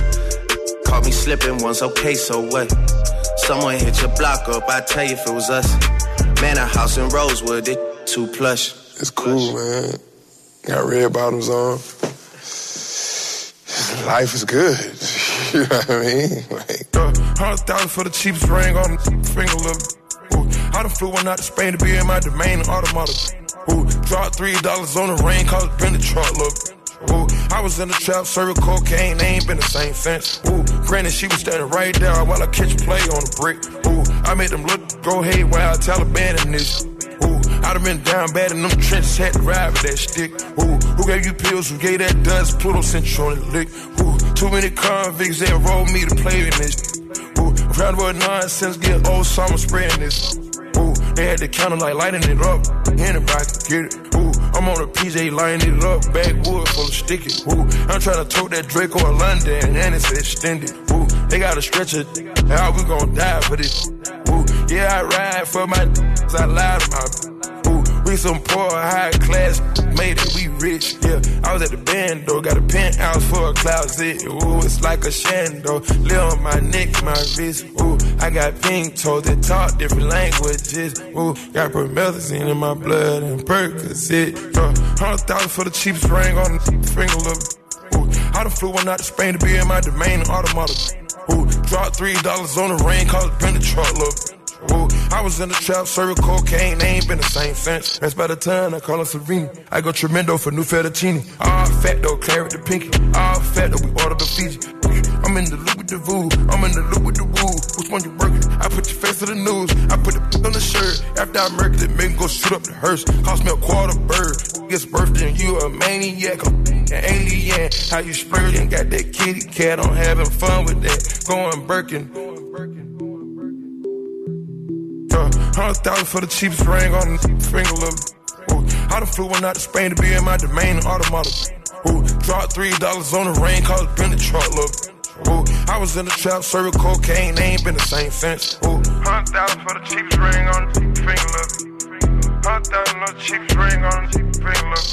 Caught me slipping once, okay, so what? Someone hit your block up, I tell you if it was us. Man, a house in Rosewood, it too plush. It's cool, man. Got red bottoms on. Life is good. You know what I mean? Like, uh, Hundred thousand for the cheapest ring on the finger, little. Ooh, I done flew one out to Spain to be in my domain automata. Ooh, dropped three dollars on the ring, cause it been the truck, look. Ooh, I was in the trap, serving cocaine, they ain't been the same since. Ooh, granted, she was standing right there while I catch play on the brick. Ooh, I made them look go haywire, Taliban in this. Ooh, I done been down bad in them trenches, had to ride with that stick. Ooh, who gave you pills? Who gave that dust? Pluto sent you on the lick. Ooh, too many convicts that rolled me to play in this. Ooh, round about nonsense, get old summer spreading this. Ooh, they had the counter like lighting it up. Anybody can get it. Ooh, I'm on a PJ lighting it up. Backwood full of sticky. Ooh, I'm trying to tote that Draco or London and it's extended. Ooh, they got to stretch it. How we gonna die for this? Ooh, yeah, I ride for my I lie to my some poor high class, made it, we rich, yeah. I was at the band though, got a penthouse for a closet. Ooh, it's like a shando. Live on my neck, my wrist. Ooh, I got pink toes that talk different languages. Ooh, got promethazine in my blood and Percocet. Uh, Hundred thousand for the cheapest ring on the finger, look. Ooh, I done flew one out to Spain to be in my domain automata. Ooh, dropped three dollars on the ring, called it been the truck. I was in the trap, serving cocaine, they ain't been the same since. That's by the time I call her Serena. I go tremendo for new fettuccine. All fat though, claret the pinky. All fat though, we order the Fiji. I'm in the loop with the voo, I'm in the loop with the woo. Which one you working? I put your face to the news, I put the on the shirt. After I murdered it, make go shoot up the hearse. Cost me a quarter bird. It's birthday and you a maniac, an alien. How you splurging? Got that kitty cat, I'm having fun with that. Going Birkin. Hundred thousand for the cheapest ring on the finger, look. Ooh, I done flew one out to Spain to be in my domain automata. Ooh, dropped three dollars on the ring, cause it been the truck, look. Ooh, I was in the trap, serving cocaine, they ain't been the same since. Ooh, hundred thousand for the cheapest ring on the finger, look. Hundred thousand on the cheapest ring on the finger, look.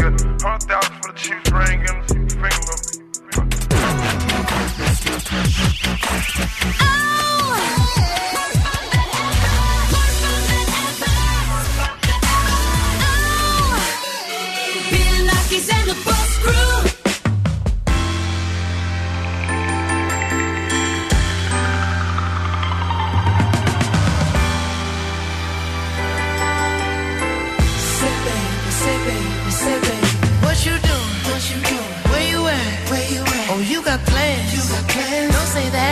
Yeah, hundred thousand for the cheapest ring on the finger, look. Bill oh,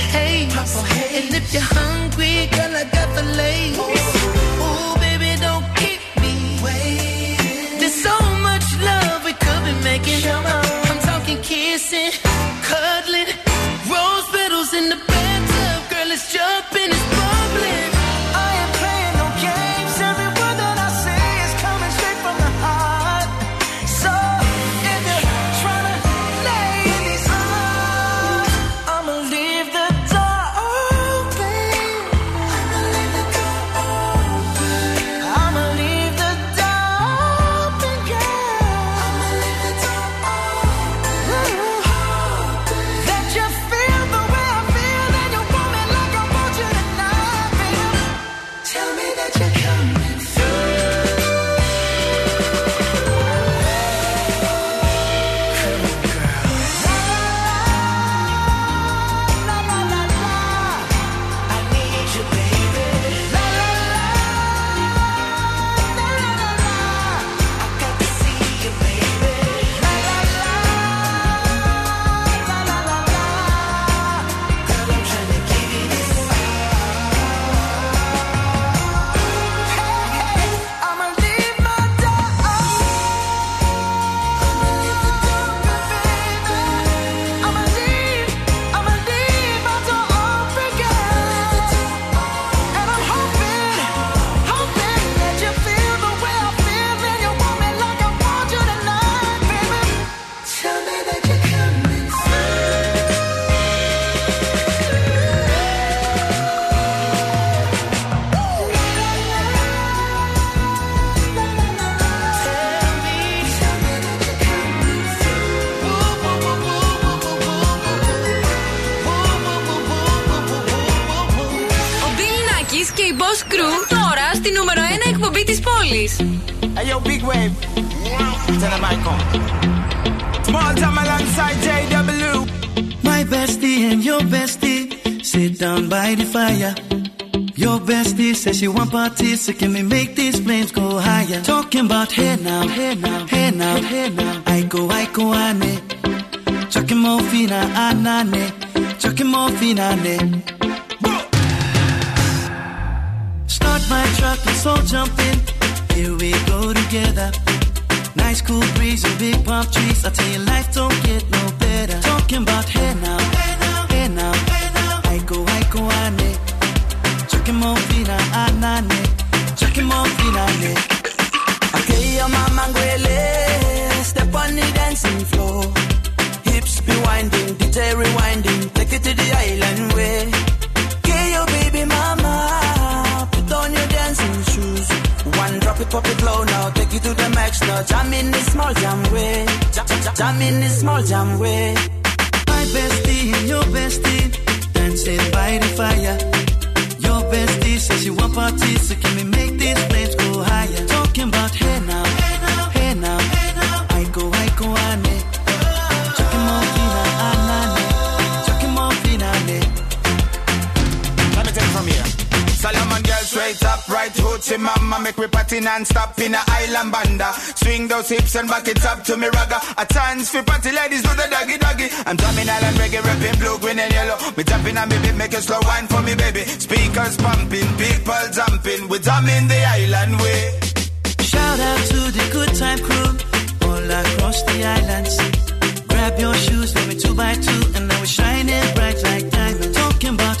Smoke? I got the haze. And if you're hungry, girl, I got the lace. Hey, yo, big wave. Tell them I come. Small time alongside JW. My bestie and your bestie sit down by the fire. Your bestie says she want parties, so can we make these flames go higher? Talking about hey now, hey now, hey now, hey now. I go, I go, ane. Chucking more fina, ah, anane. Ah, Chucking more fina, ne. Start my truck, let's all jump in. Here we go together. Nice cool breeze and big palm trees. I tell you, life don't get no better. Talking about hey now, hey now, hey now, hey now. I go, I go, ane. Chucking more fina, anane. Chucking more fina, ane. Okay, your mama ngwele. Step on the dancing floor. Hips be winding, DJ rewinding. Take it to the island way. Okay, your baby mama. Drop it, pop it low now. Take you to the max now. Jam in this small jam way. Jam, jam, jam in this small jam way. My bestie and your bestie dancing by the fire. Your bestie says she want parties, so can we make these flames go higher? Talking about hey now, straight up, right hoochie mama Make me party non-stop in a island banda. Swing those hips and back it up to me ragga. A chance for party ladies do the doggy doggy. I'm drumming island reggae, rapping blue, green and yellow. Me tapping on me beat, make a slow wine for me baby. Speakers pumping, people jumping. We drumming the island way. Shout out to the good time crew all across the islands. Grab your shoes, let me two by two, and now we're shining bright like diamonds. Talking about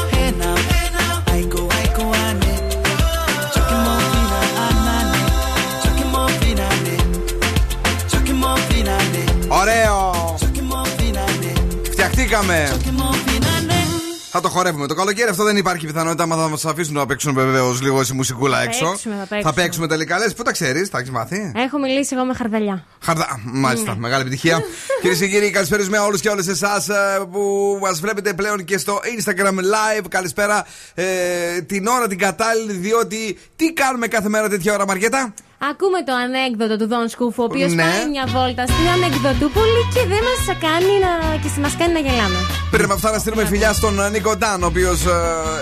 Ωραίο! Chucking more fina, ane. Φτιαχτήκαμε! Chucking more fina, ane. Θα το χορεύουμε. Το καλοκαίρι αυτό δεν υπάρχει πιθανότητα. Μα θα μας αφήσουν να παίξουν βεβαίω λίγο η μουσικούλα έξω. παίξουμε, θα παίξουμε. Θα παίξουμε τελικά. Λες, πού τα ξέρεις, τα έχεις μάθει; Έχω μιλήσει εγώ με χαρδαλιά. Χαρδα... Α, Μάλιστα, Ναι. μεγάλη επιτυχία. Κυρίες και κύριοι, καλησπέριζουμε όλους και όλες εσάς που μας βλέπετε πλέον και στο Instagram Live. Καλησπέρα ε, την ώρα την κατάλληλη, διότι τι κάνουμε κάθε μέρα τέτοια ώρα, Μαριέτα. Ακούμε το ανέκδοτο του Δον Σκούφου, ο οποίος Ναι. πάει μια βόλτα στην ανεκδοτούπολη και δεν μας κάνει να, και μας κάνει να γελάμε. Πριν από αυτά, να στείλουμε φιλιά στον Νίκο Ντάν, ο οποίος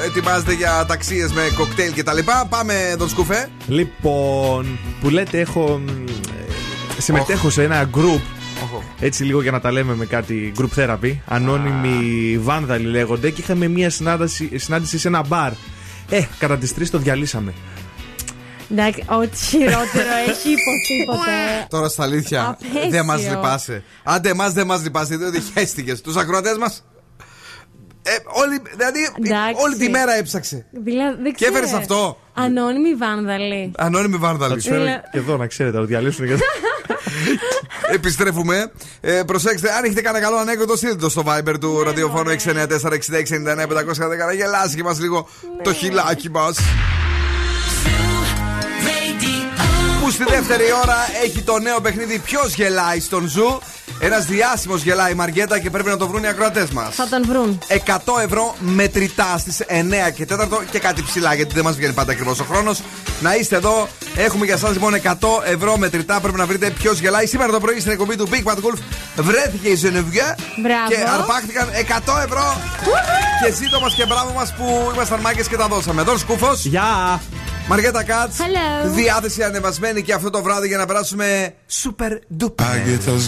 ετοιμάζεται για ταξίες με κοκτέιλ κτλ. Πάμε, Δον Σκούφε. Λοιπόν, που λέτε, έχω. μ, ε, Συμμετέχω σε ένα group. Έτσι λίγο για να τα λέμε με κάτι group therapy. Ανώνυμοι βάνδαλοι λέγονται και είχαμε μια συνάντηση, συνάντηση σε ένα μπαρ. Ε, κατά τις 3 το διαλύσαμε. Εντάξει, ό,τι χειρότερο έχει υποθεί ποτέ. Τώρα στα αλήθεια, Απέσιο. δεν μας λυπάσαι. Άντε, εμάς δεν μας λυπάσαι, διότι χαίστηκες. Τους ακροατές μας. Ε, όλη, δηλαδή, Εντάξει. όλη τη μέρα έψαξε. Δηλαδή, δεν Και έφερες ξέρω. αυτό. Ανώνυμη βάνδαλη. Ανώνυμη Θα βάρδαλη. του φέρω Δηλα- και εδώ να ξέρετε, να το διαλύσουν. γιατί- Επιστρέφουμε. Ε, προσέξτε, αν έχετε κανένα καλό ανέκδοτο, στείλτε το στο Viber του ραδιοφώνου 694-6699-510 να γελάσει και μας λίγο το χιλάκι μας. Που στη δεύτερη ώρα έχει το νέο παιχνίδι Ποιος γελάει στον Zoo. Ένας διάσημος γελάει η Μαριέτα και πρέπει να το βρουν οι ακροατές μας. Θα τον βρουν. 100 ευρώ μετρητά στις 9 και 4 και κάτι ψηλά γιατί δεν μας βγαίνει πάντα ακριβώς ο χρόνος. Να είστε εδώ. Έχουμε για εσάς λοιπόν 100 ευρώ μετρητά. Πρέπει να βρείτε ποιος γελάει. Σήμερα το πρωί στην εκπομπή του Big Bad Wolf βρέθηκε η Ζενεβιέβ Μπράβο. και αρπάχτηκαν 100 ευρώ. και ζήτω μας και μπράβο μας που ήμασταν μάγκες και τα δώσαμε. Εδώ σκούφο. Γεια! Μαργέτα Κάτς. Hello. Διάθεση ανεβασμένη και αυτό το βράδυ για να περάσουμε super duper. I get those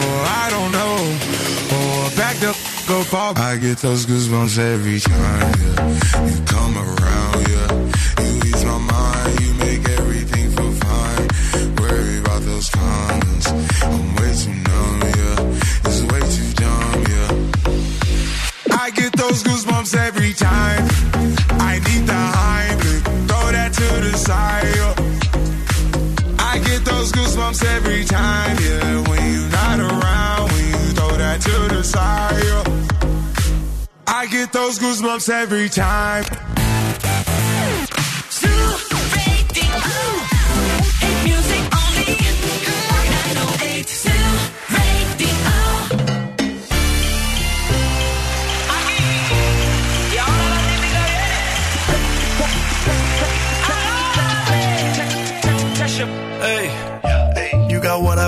I don't know. Oh, or back the f- up off. I get those goosebumps every time, yeah. You come around, yeah. You ease my mind, you make everything feel fine. Worry about those comments. I'm way too numb, yeah. It's way too dumb, yeah. I get those goosebumps every time. I need the Heimlich, throw that to the side. yeah. I get those goosebumps every time, yeah desire. I get those goosebumps every time.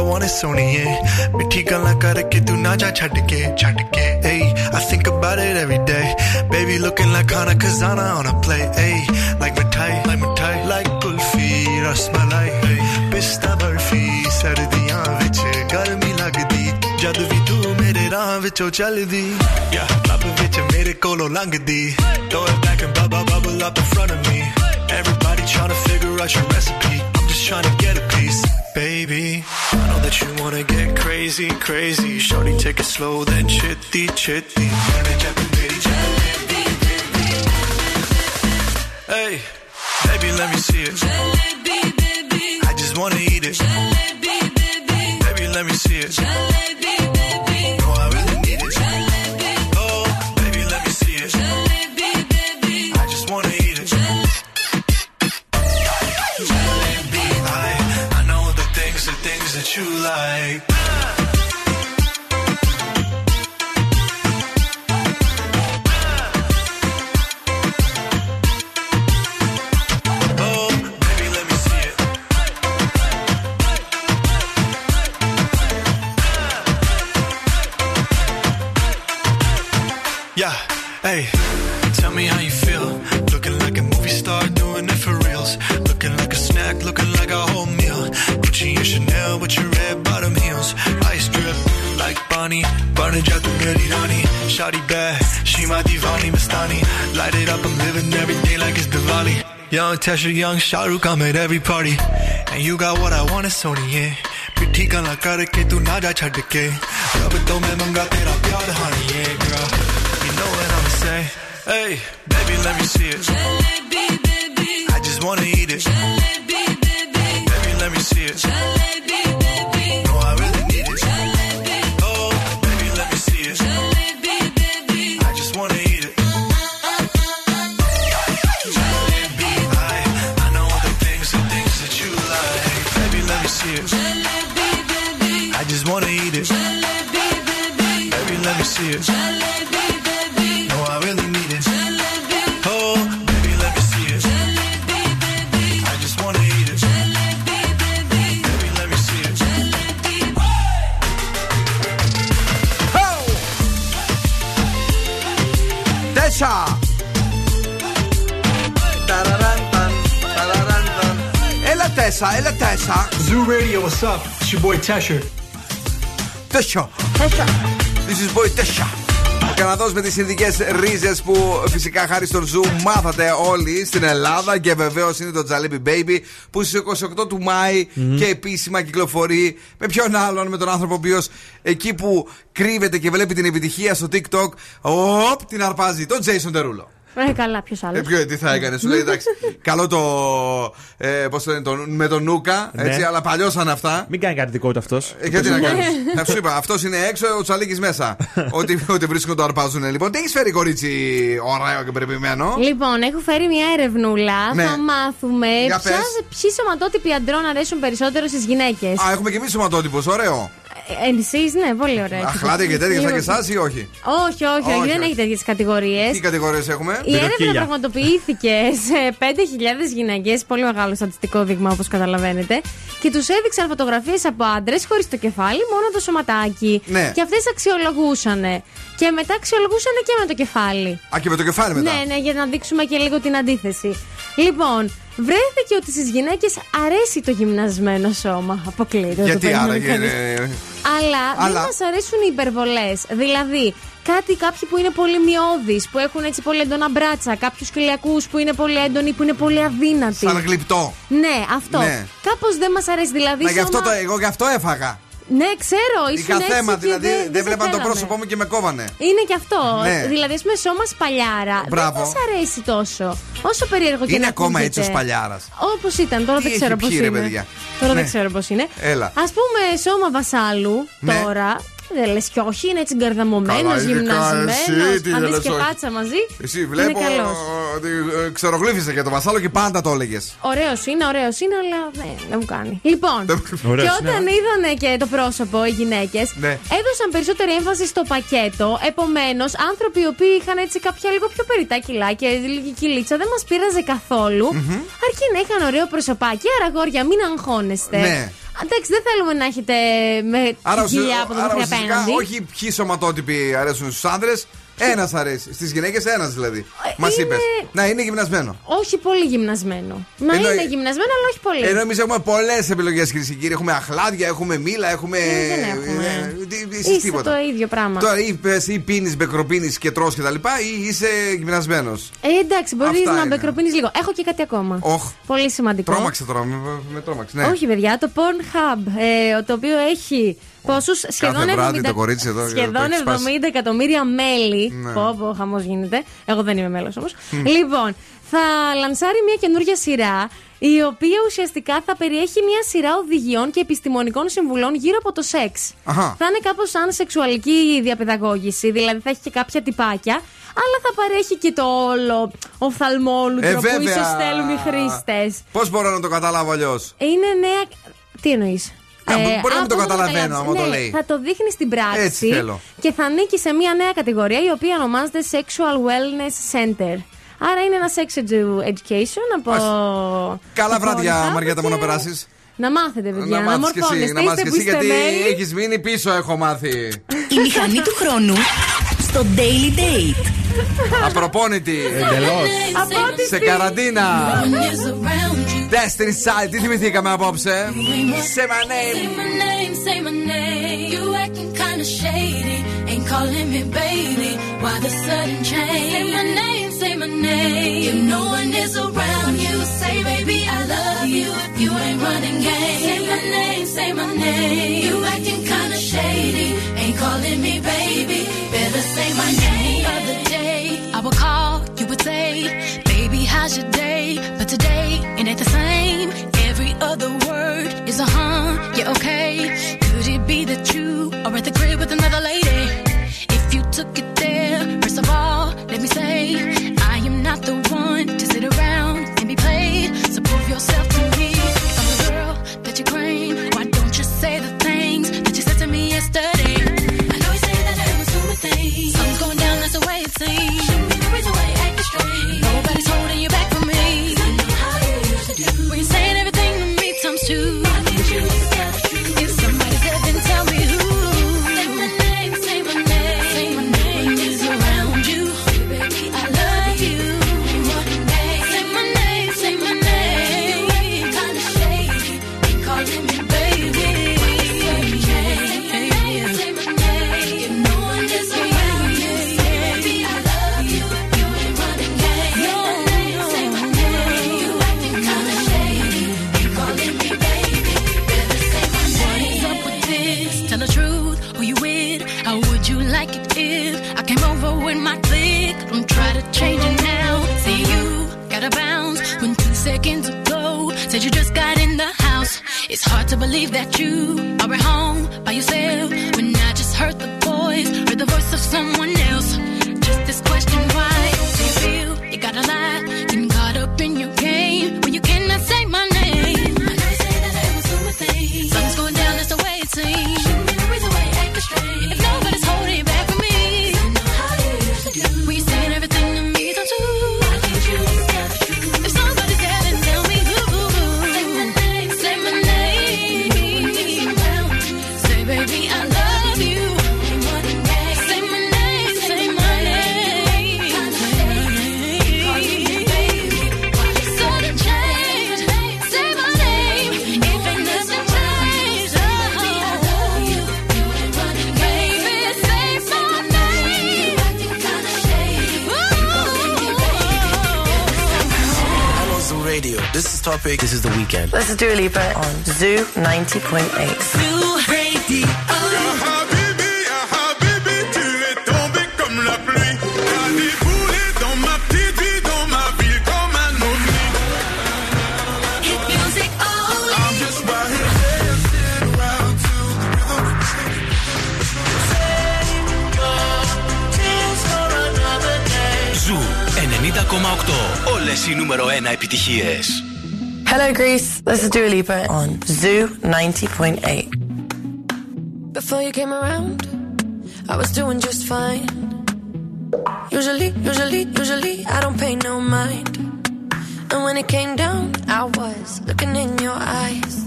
I want is ਸੋਣੀਏ ਮਿੱਠੀ ਗੱਲਾਂ ਕਰਕੇ ਤੂੰ ਨਾ ਜਾ ਛੱਡ ਕੇ ਛੱਡ ਕੇ hey I think about it every day. Baby looking like Hana Kazana on a play hey like mithai like mithai like kulfi rasmalai hey pista barfi ਸਰਦੀਆਂ ਵਿੱਚ ਗਰਮੀ ਲੱਗਦੀ ਜਦ ਵੀ ਤੂੰ ਮੇਰੇ ਰਾਹ ਵਿੱਚੋਂ ਚੱਲਦੀ ਯਾ ਲੱਭ ਵਿੱਚ ਮੇਰੇ ਕੋਲੋਂ ਲੰਘਦੀ throw it back and bubble bubble up in front of me. Everybody trying to figure out your recipe. I'm just trying to get a piece. Baby wanna get crazy crazy shorty take it slow then chitty chitty Hey, baby, let me see it. I just wanna eat it. Young Tesha, young Shahrukh, I'm at every party. And you got what I want, it's Sony, yeah. पिट्ठी गल्ला करके तू ना जा छड़ के रब तो मैं मंगा तेरा प्यार हानी yeah girl you know what I'ma say hey baby let me see it I just wanna eat it baby let me see it no I really need it oh baby let me see it see it. Jalebi, baby. No, I really need it. Jalebi. Oh, baby, let me see it. Jalebi, baby. I just wanna eat it. Jalebi, baby. Let me see it. Jalebi. E la Tessa. Zoo Radio, what's up? It's your boy Tesher. Tesher, Tesher. Is boy Tesher. Ο Καναδός με τις ινδικές ρίζες που φυσικά χάρη στον Zoo μάθατε όλοι στην Ελλάδα και βεβαίως είναι το Jalebi Baby που στις 28 του Μάη και επίσημα κυκλοφορεί με ποιον άλλον, με τον άνθρωπο ο οποίος εκεί που κρύβεται και βλέπει την επιτυχία στο TikTok, οπ, την αρπάζει, τον Jason Derulo. Ε, καλά, ποιος άλλος; Ε, ποιο, τι θα έκανε, σου λέει εντάξει. καλό το. Ε, πώς το λένε, το, με τον Νούκα, Ναι. έτσι, αλλά παλιώσαν αυτά. Μην κάνει κάτι δικό του αυτός. Ε, γιατί να κάνει. Θα σου είπα, αυτός είναι έξω, ο Τσαλίκης μέσα. ό,τι, ό,τι βρίσκουν το αρπάζουν. Λοιπόν, τι έχεις φέρει κορίτσι ωραίο και περιποιημένο; Λοιπόν, έχω φέρει μια ερευνούλα. Ναι. Θα μάθουμε Για ποια, πες. ποιοι σωματότυποι αντρών αρέσουν περισσότερο στις γυναίκες. Α, έχουμε και εμείς σωματότυπους, ωραίο. Εσεί, ναι, πολύ ωραία. Αχλάτε και τέτοια σαν και εσάς ή όχι; Όχι, όχι, όχι, Όχι, δεν όχι. έχει τέτοιες κατηγορίες. Τι κατηγορίες έχουμε; Η έρευνα πραγματοποιήθηκε σε 5.000 γυναίκες, πολύ μεγάλο στατιστικό δείγμα όπως καταλαβαίνετε, και τους έδειξαν φωτογραφίες από άντρες χωρίς το κεφάλι, μόνο το σωματάκι. Ναι. Και αυτές αξιολογούσαν. Και μετά αξιολογούσαν και με το κεφάλι. Α, και με το κεφάλι μετά. Ναι, ναι, για να δείξουμε και λίγο την αντίθεση. Λοιπόν, βρέθηκε ότι στις γυναίκες αρέσει το γυμνασμένο σώμα. Αποκλείται. δεν το Γιατί περίμενε άραγε. κανείς. ε, Αλλά, Αλλά- δεν μας αρέσουν οι υπερβολές. Δηλαδή, κάτι κάποιοι που είναι πολύ μειώδεις, που έχουν έτσι πολύ έντονα μπράτσα, κάποιους κοιλιακού που είναι πολύ έντονοι, που είναι πολύ αδύνατοι. Σαν γλυπτό. Ναι, αυτό. Ναι. Κάπως δεν μας αρέσει. Δηλαδή, Μα γι' αυτό σώμα- το, εγώ γι' αυτό έφαγα. Ναι, ξέρω, ήσουν Είχα έτσι θέμα, και δηλαδή δεν, δεν δεν σε βλέπαν το θέλαμε. πρόσωπό μου και με κόβανε. Είναι και αυτό. Ναι. Δηλαδή, ας πούμε, σώμα σπαλιάρα. Μπράβο. Δεν μας αρέσει τόσο. Όσο περίεργο και Είναι να ακόμα ακούγεται. έτσι ο Σπαλιάρας. Όπως ήταν, τώρα Τι δεν ξέρω έχει πώς πιει, ρε, είναι. παιδιά. Τώρα Ναι. δεν ξέρω πώς είναι. Έλα. Α πούμε, σώμα βασάλου Ναι. τώρα. Δεν λες κι όχι, είναι έτσι γκαρδαμωμένος, Καλά, ειδικά γυμνασμένος. εσύ, τι Αν δεν δει λες και όχι. πάτσα μαζί. Εσύ βλέπω Είναι καλός. ότι ε, ξερογλύφισε για το βασάλο και πάντα το έλεγες. Ωραίος είναι, ωραίος είναι, αλλά ναι, δεν μου κάνει. Λοιπόν, Ωραίος και όταν είναι. είδανε και το πρόσωπο οι γυναίκες, Ναι. έδωσαν περισσότερη έμφαση στο πακέτο. Επομένως, άνθρωποι οι οποίοι είχαν έτσι κάποια λίγο πιο περιτά κιλά και λίγη κυλίτσα δεν μας πείραζε καθόλου. Αρκεί να είχαν ωραίο προσωπάκι. Άρα, αγόρια, μην αγχώνεστε. Ναι. Εντάξει, δεν θέλουμε να έχετε με Άρα, ουσια- κοιλιά από το άρα μέχρι ουσιαστικά απέναντι. όχι ποιοι σωματότυποι αρέσουν στους άντρε, ένας αρέσει. Στις γυναίκες ένας δηλαδή. Μας είναι- είπες. Να είναι γυμνασμένο. Όχι πολύ γυμνασμένο. Να Ενώ- είναι γυμνασμένο, αλλά όχι πολύ. Ενώ εμείς έχουμε πολλές επιλογές, κυρίε και κύριοι. Έχουμε αχλάδια, έχουμε μήλα, έχουμε. Ε, δεν έχουμε. ε, τι- τι- εσείς Είστε τίποτα. το ίδιο πράγμα. Τώρα ή πες ή πίνεις, μπεκροπίνει και τρώ και τα λοιπά, ή είσαι γυμνασμένος. Ε, εντάξει, μπορείς Αυτά να είναι. μπεκροπίνεις λίγο. Έχω και κάτι ακόμα. Οχ. Πολύ σημαντικό. Τρόμαξε τώρα, με, με τρόμαξε. Ναι. Όχι, παιδιά, το Pornhub, ε, το οποίο έχει πόσους σχεδόν, βράδυ 70, το κορίτσι εδώ, το σχεδόν έχει σπάσει. 70 εκατομμύρια μέλη. Ναι. Πω, πω, χαμός γίνεται. Εγώ δεν είμαι μέλος όμως. Μμ. Λοιπόν, θα λανσάρει μια καινούργια σειρά. Η οποία ουσιαστικά θα περιέχει μια σειρά οδηγιών και επιστημονικών συμβουλών γύρω από το σεξ. Αχα. Θα είναι κάπως σαν σεξουαλική διαπαιδαγώγηση, δηλαδή θα έχει και κάποια τυπάκια, αλλά θα παρέχει και το όλο οφθαλμόλουτρο Ε, που βέβαια. ίσως θέλουν οι χρήστες. Πώς μπορώ να το καταλάβω αλλιώς; Είναι νέα. Τι εννοείς; Α, μπορεί να μην το καταλαβαίνω άμα το ναι, λέει. Θα το δείχνει στην πράξη. Έτσι θέλω. Και θα ανήκει σε μια νέα κατηγορία η οποία ονομάζεται Sexual Wellness Center. Άρα είναι ένας sex edu- education από. Καλά το βράδια, Pornhub Μαριέτα, και- μου να περάσεις. Να μάθετε, παιδιά, να, μάθεις κι εσύ, μορφώνεστε. να μάθεις Είστε κι εσύ, γιατί πιστεμένοι. έχεις μείνει πίσω, έχω μάθει. Η μηχανή του χρόνου στο Daily Date. Απροπόνητη. Εντελώς. Από ό,τι Σε στη- καραντίνα. Destiny Child, τι θυμηθήκαμε απόψε. Σε my name. Say my name, say my name. You acting kinda shady, ain't calling me baby. Why the sudden change? Say my name, say my name. If no one is around you, say baby I love you. If you ain't running game, say my name, say my name. Dua Lipa on Zoo 90.8. Dua Lipa on Zoo 90.8. Before you came around, I was doing just fine. Usually, usually, usually, I don't pay no mind. And when it came down, I was looking in your eyes.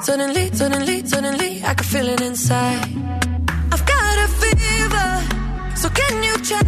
Suddenly, suddenly, suddenly, I could feel it inside. I've got a fever, so can you check?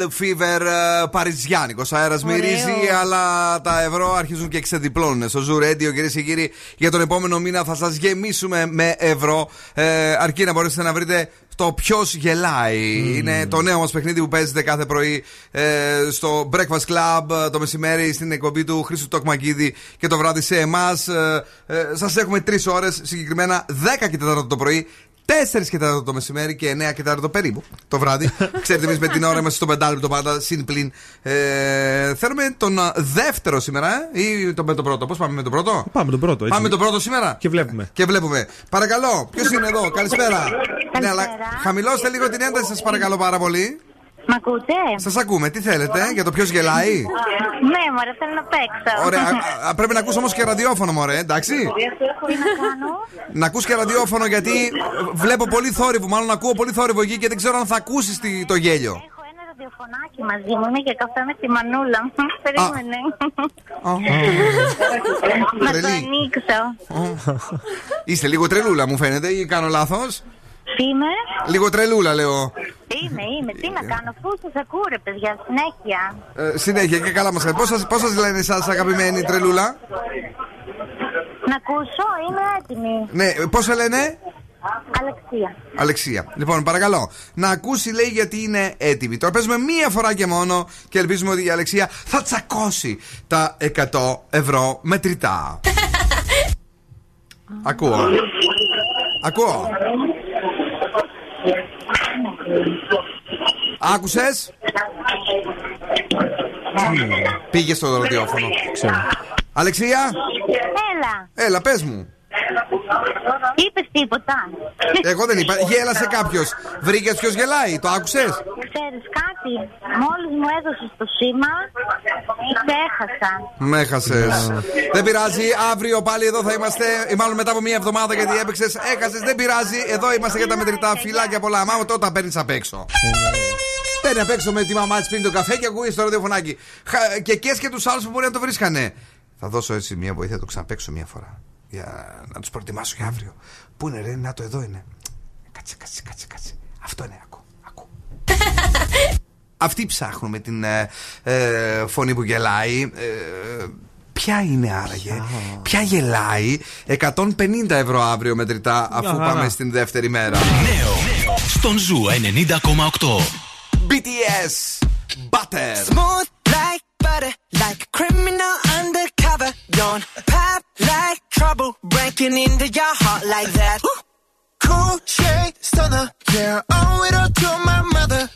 Angel Fever ε, Παριζιάνικος. Αέρας μυρίζει, αλλά τα ευρώ αρχίζουν και ξεδιπλώνουν. Στο Zoo Radio, κυρίες και κύριοι, για τον επόμενο μήνα θα σας γεμίσουμε με ευρώ. Ε, αρκεί να μπορέσετε να βρείτε το ποιος γελάει. Είναι το νέο μας παιχνίδι που παίζεται κάθε πρωί ε, στο Breakfast Club ε, το μεσημέρι στην εκπομπή του Χρήστου Τοκμαγκίδη και το βράδυ σε εμάς. Ε, ε, Σας έχουμε τρεις ώρες, συγκεκριμένα 10 και 4 το πρωί. 4 και 4 το μεσημέρι και 9 και 4 περίπου το βράδυ. Ξέρετε, εμείς με την ώρα είμαστε στο πεντάλεπτο πάντα, συν πλην. Ε, θέλουμε τον α, δεύτερο σήμερα, ε, ή το, με τον πρώτο. Πώς πάμε με τον πρώτο; Πάμε τον πρώτο. Έτσι. Πάμε τον πρώτο σήμερα; Και βλέπουμε. Και βλέπουμε. Παρακαλώ, ποιος είναι εδώ, καλησπέρα. Ναι, αλλά χαμηλώστε λίγο την ένταση, σας παρακαλώ πάρα πολύ. Μ' ακούτε; Σας ακούμε, τι θέλετε, για το ποιος γελάει; Ναι, μωρέ, θέλω να παίξω. Ωραία, α, α, πρέπει να ακούς όμως και ραδιόφωνο, μωρέ, εντάξει. Τι να κάνω; Να ακούς και ραδιόφωνο γιατί βλέπω πολύ θόρυβο, μάλλον ακούω πολύ θόρυβο εκεί και δεν ξέρω αν θα ακούσεις τη- το γέλιο. ραδιοφωνάκι μαζί μου. Είναι και καφέ με τη μανούλα μου. Περίμενε. Να το Τρελή. ανοίξω. Είστε λίγο τρελούλα, μου φαίνεται, ή κάνω λάθος; Τι είμαι; Λίγο τρελούλα, λέω. Είμαι, είμαι. Τι να κάνω, αφού σας ακούω, ρε παιδιά, συνέχεια. Ε, συνέχεια και καλά μας Πώ σας, πώς σας λένε εσάς, αγαπημένη τρελούλα; Να ακούσω, είμαι έτοιμη. Ναι, πώ σε λένε, Αλεξία. Αλεξία. Λοιπόν, παρακαλώ, να ακούσει λέει γιατί είναι έτοιμη. Τώρα παίζουμε μία φορά και μόνο και ελπίζουμε ότι η Αλεξία θα τσακώσει τα 100 ευρώ μετρητά. Ακούω. Ακούω. Άκουσες; Πήγε στο ραδιόφωνο. Αλεξία, Έλα. έλα, πες μου. Είπες τίποτα. Εγώ δεν είπα. Γέλασε κάποιος. Βρήκες ποιος γελάει. Το άκουσες; Ξέρεις κάτι, μόλις μου έδωσε το σήμα, ξέχασα. Με έχασες. Δεν πειράζει. Αύριο πάλι εδώ θα είμαστε. Ή μάλλον μετά από μία εβδομάδα γιατί έπαιξες. Έχασες. Δεν πειράζει. Εδώ είμαστε για τα μετρητά. Φιλάκια πολλά. Μάμα τότε τα παίρνεις απ' έξω. Παίρνει απ' έξω με τη μαμά της πίνει το καφέ και ακούει στο ραδιοφωνάκι. Χα- Και κες και τους άλλους που μπορεί να το βρίσκανε. Θα δώσω έτσι μία βοήθεια, θα το ξαναπέξω μία φορά. Για να τους προετοιμάσω για αύριο. Πού είναι, ρε, να το εδώ είναι. Κάτσε, κάτσε, κάτσε, κάτσε. Αυτό είναι, ακού, ακού. Αυτοί ψάχνουν με την ε, ε, φωνή που γελάει. Ε, ποια είναι άραγε, ποια γελάει; 150 ευρώ αύριο μετρητά αφού Μια χαρά. πάμε στην δεύτερη μέρα. Νέο στον Ζου 90,8. BTS Butter Smooth like butter, like a criminal undercover. Don't pop like trouble, breaking into your heart like that. Cool shade stunner, yeah, owe it all to my mother.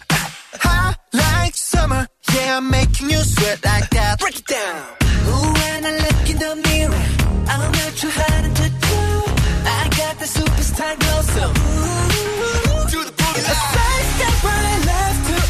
Hot like summer, yeah, I'm making you sweat like that. Break it down. Ooh, when I look in the mirror, I'm not too hard to do. I got the superstar glow, so ooh, do the boogie.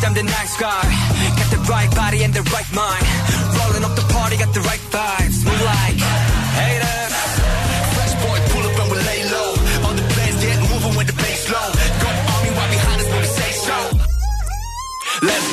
Wrist, I'm the nice guy. Got the right body and the right mind. Rolling up the party, got the right vibes. Move like haters. Fresh boy, pull up and we lay low. All the players get moving with the bass low. Got army right behind us when we say so. Let's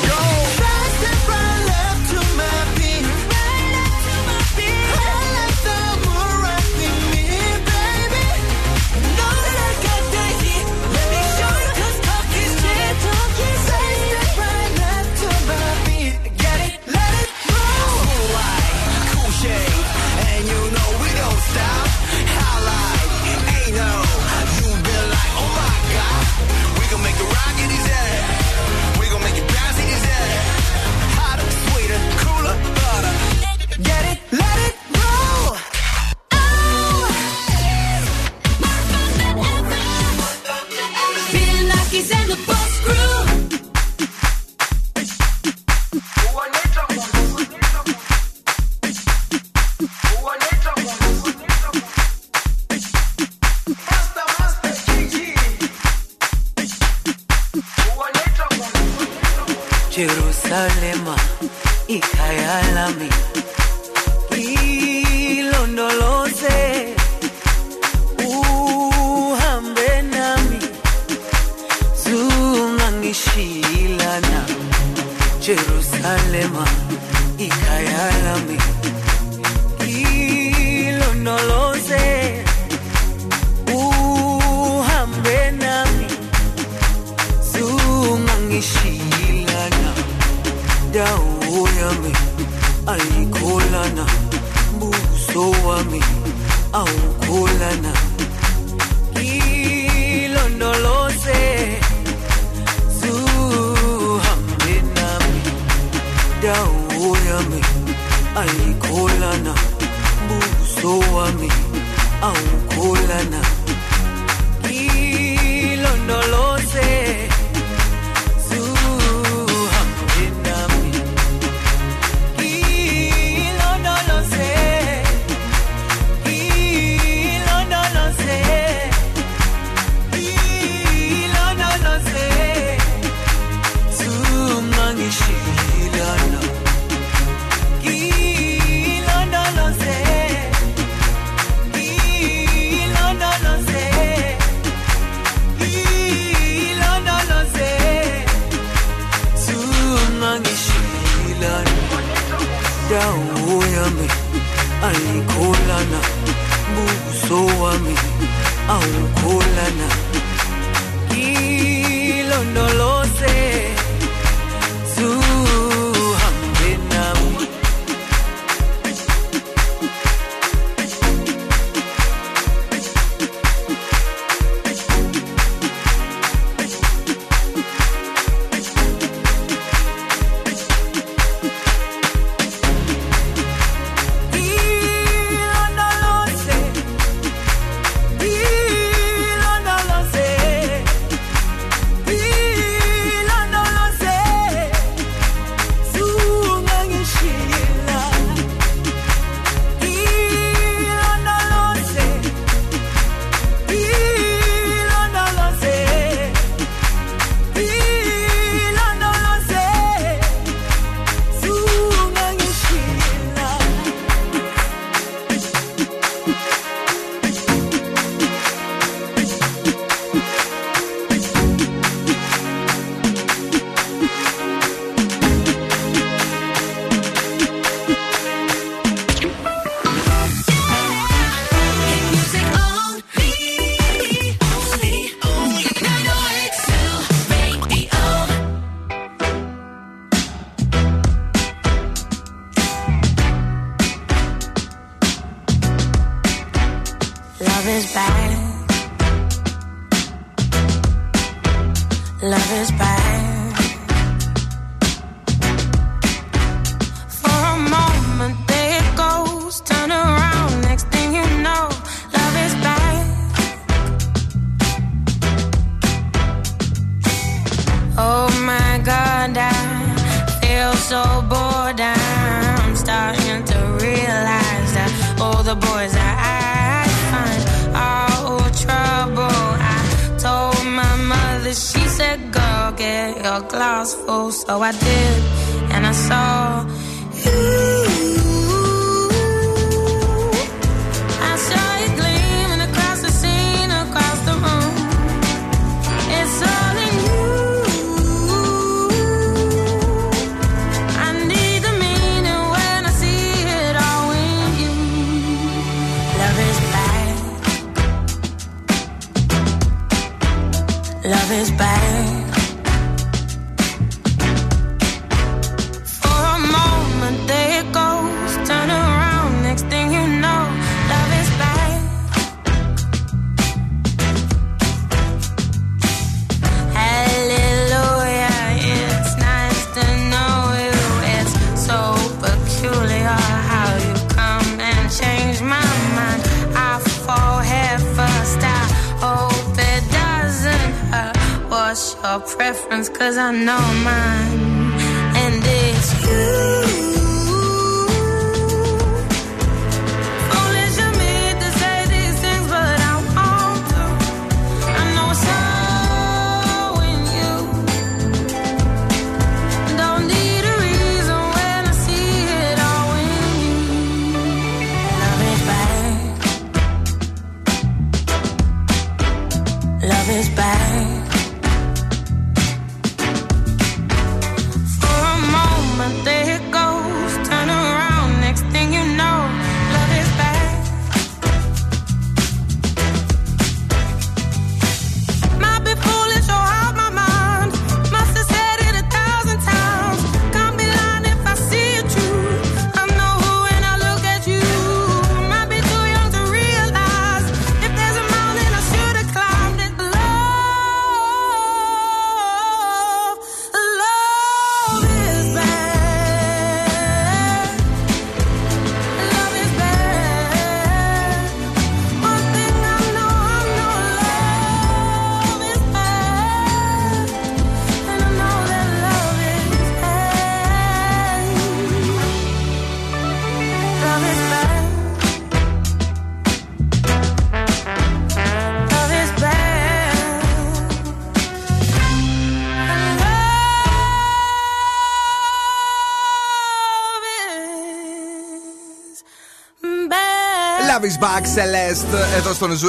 Celeste. Εδώ στον Ζου 90,8.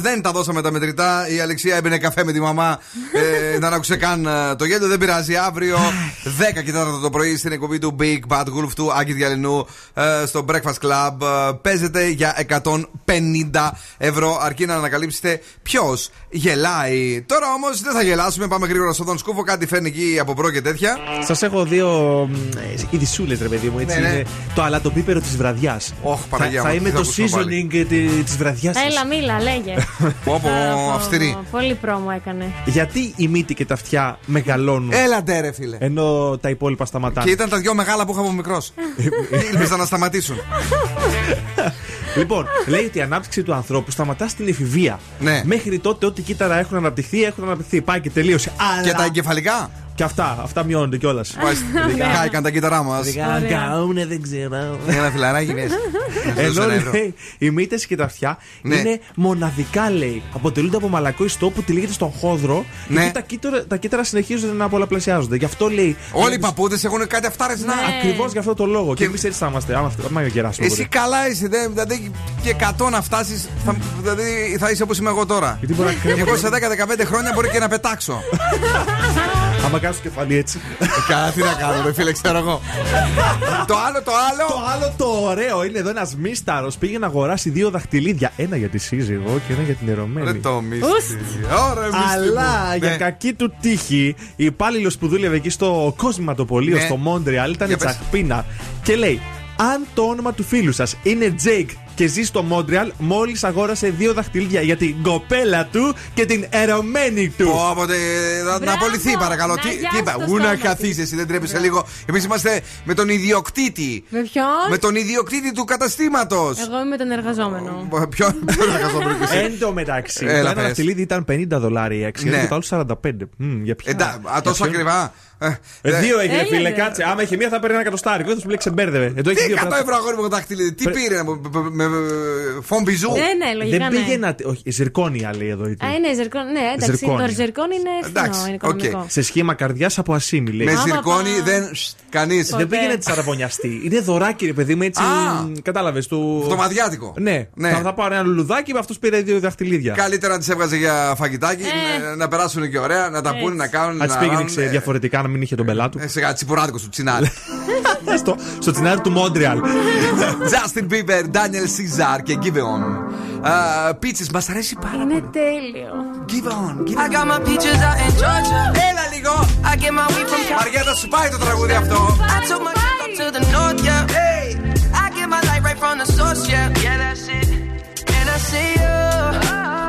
Δεν τα δώσαμε τα μετρητά. Η Αλεξία έπινε καφέ με τη μαμά. ε, δεν άκουσε καν ε, το γέλιο. Δεν πειράζει. Αύριο 10 και 4 το πρωί στην εκπομπή του Big Bad Wolf του Άκη Διαλυνού ε, στο Breakfast Club. Ε, παίζεται για 150 ευρώ. Αρκεί να ανακαλύψετε ποιος γελάει. Τώρα όμως δεν θα γελάσουμε. Πάμε γρήγορα στον Σκούφο. Κάτι φέρνει εκεί από προ και τέτοια. Σας έχω δύο ειδισούλε, ρε παιδί μου. Έτσι Ναι, ναι. είναι το αλατοπίπερο της βραδιάς. Όχι, Παναγία θα, μου, θα τι είμαι θα το ακούσουμε πάλι. seasoning τη βραδιάς Έλα, μίλα, λέγε. Πω, πω, Α, αυστηρή. Πολύ πρόμο έκανε. Γιατί η μύτη και τα αυτιά μεγαλώνουν; Έλα ντε, ρε φίλε. Ενώ τα υπόλοιπα σταματάνε. Και ήταν τα δυο μεγάλα που είχα από μικρός. Ήλπιζα να σταματήσουν. Λοιπόν, λέει ότι η ανάπτυξη του ανθρώπου σταματά στην εφηβεία. Ναι. Μέχρι τότε, ό,τι κύτταρα έχουν αναπτυχθεί, έχουν αναπτυχθεί. Πάει και τελείωσε. Αλλά... Και τα εγκεφαλικά; Και αυτά, αυτά μειώνονται κιόλας. Κάηκαν τα κύτταρά μας. Γκάουνε, δεν ξέρω. Ένα φιλαράκι μέσα. Ενώ ένα ευρώ. λέει, οι μύτες και τα αυτιά Ναι. είναι μοναδικά λέει. Αποτελούνται από μαλακό ιστό που τυλίγεται στον χόδρο Ναι. και τα κύτταρα, τα κύτταρα συνεχίζουν να πολλαπλασιάζονται. Γι' αυτό λέει. Όλοι οι παππούδες έχουν κάτι αυτάρε να. Ακριβώς γι' αυτό το λόγο. Και, Και- εμείς έτσι θα είμαστε. Άμα, άμα γεράσουμε. Εσύ καλά είσαι, δε- δηλαδή και 100 να φτάσεις. Θα, δηλαδή θα είσαι όπως είμαι εγώ τώρα. Γιατί μπορεί να κρέμω- Εγώ σε 10-15 χρόνια μπορεί και να πετάξω. Άμα κάνω το κεφάλι έτσι. Καλά, τι να κάνω, ρε φίλε, ξέρω εγώ. Το άλλο, το άλλο. Το άλλο το ωραίο είναι εδώ ένας μίσταρος πήγε να αγοράσει δύο δαχτυλίδια. Ένα για τη σύζυγο και ένα για την Ρε ερωμένη. το μίστη. Ωραία, μίστη Αλλά μου. για Ναι. κακή του τύχη, η υπάλληλος που δούλευε εκεί στο κοσματοπολείο Ναι. στο Μόντρεαλ ήταν Για πες. τσαχπίνα. Και λέει: Αν το όνομα του φίλου σας είναι Jake και ζει στο Μόντρεαλ, μόλις αγόρασε δύο δαχτυλίδια για την κοπέλα του και την ερωμένη του. Πω, από τε- να- να Μπράβο. απολυθεί παρακαλώ. Να Τι, γιάσει τι είπα, το Ού να στόμα καθίσει, εσύ δεν τρέπεσαι λίγο. Εμείς είμαστε με τον ιδιοκτήτη. Με ποιον; Με τον ιδιοκτήτη του καταστήματος. Εγώ είμαι τον εργαζόμενο. Ποιον ποιον εργαζόμενο και εσύ; Εν τω μεταξύ, Έλα, το ένα πες. δαχτυλίδι ήταν 50 δολάρια η αξία Ναι. και το άλλο 45. Μμ, για ποια. Εντά, α, για τόσο ποιον; ακριβά. Ε, Ε, ε, δύο έγινε, Έλα, φίλε, ρε. κάτσε. Άμα είχε μία θα παίρνει ένα εκατοστάρικο. Δεν θα σου λέει ξεμπέρδευε. Εδώ έχει Τι δύο 100 πράγματα. ευρώ αγόρι μου δαχτυλίδι, τι Πρέ- πήρε με- με με- φον μπιζού. Ε, ναι, λογικά Δεν ναι. πήγε να. Όχι, ζυρκόνια λέει εδώ. η Α, είναι ζερκόν. Ναι, εντάξει, Ζερκόνια. το ζερκόν είναι Εντάξει, φθηνό, είναι οκ. οικονομικό. Σε σχήμα καρδιάς από ασίμι λέει. Με Άμα ζυρκόνι πα- δεν. Κανείς. Δεν πήγε να της αραβωνιαστεί. Είναι δωράκι, ρε παιδί μου, έτσι. Α. Κατάλαβες. Του... Αυτομαδιάτικο. Ναι, Ναι. Θα, θα πάρω ένα λουλουδάκι με αυτό πήρε δύο δαχτυλίδια. Καλύτερα να τις έβγαζε για φαγητάκι, Ε. να- να περάσουν και ωραία, να τα πούνε, να κάνουν. Να τη να πήγαινε ράνουν, ξε- ε, διαφορετικά να μην είχε τον πελάτου. ε, Σε τσιπουράδικο σου τσινάρι. στο, στο τσινάρι του Μόντρεαλ. Justin Bieber, Daniel Caesar και Give On. Πίτσε, μα αρέσει πάρα Είναι πολύ. τέλειο. Give On, give I on. got my peaches out in Georgia. Έλα λίγο. I get my weed from Μαριέτα, σου πάει το τραγούδι αυτό. I took my trip up to the north, yeah. Hey. I get my light right from the source, yeah. Yeah, that's it. And I see you.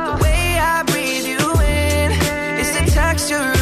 The way I breathe you in. It's the texture of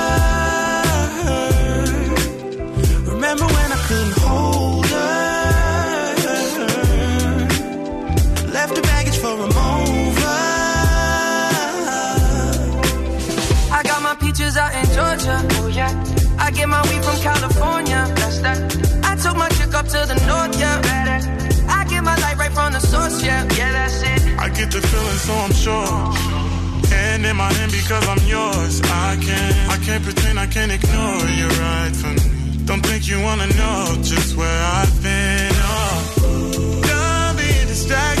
I get my weed from California. That's that. I took my chick up to the north. Yeah. I get my light right from the source. Yeah. Yeah, that's it. I get the feeling, so I'm sure. Hand in my hand because I'm yours. I can't, I can't pretend, I can't ignore you right from me. Don't think you wanna know just where I've been. Oh, done being distracted.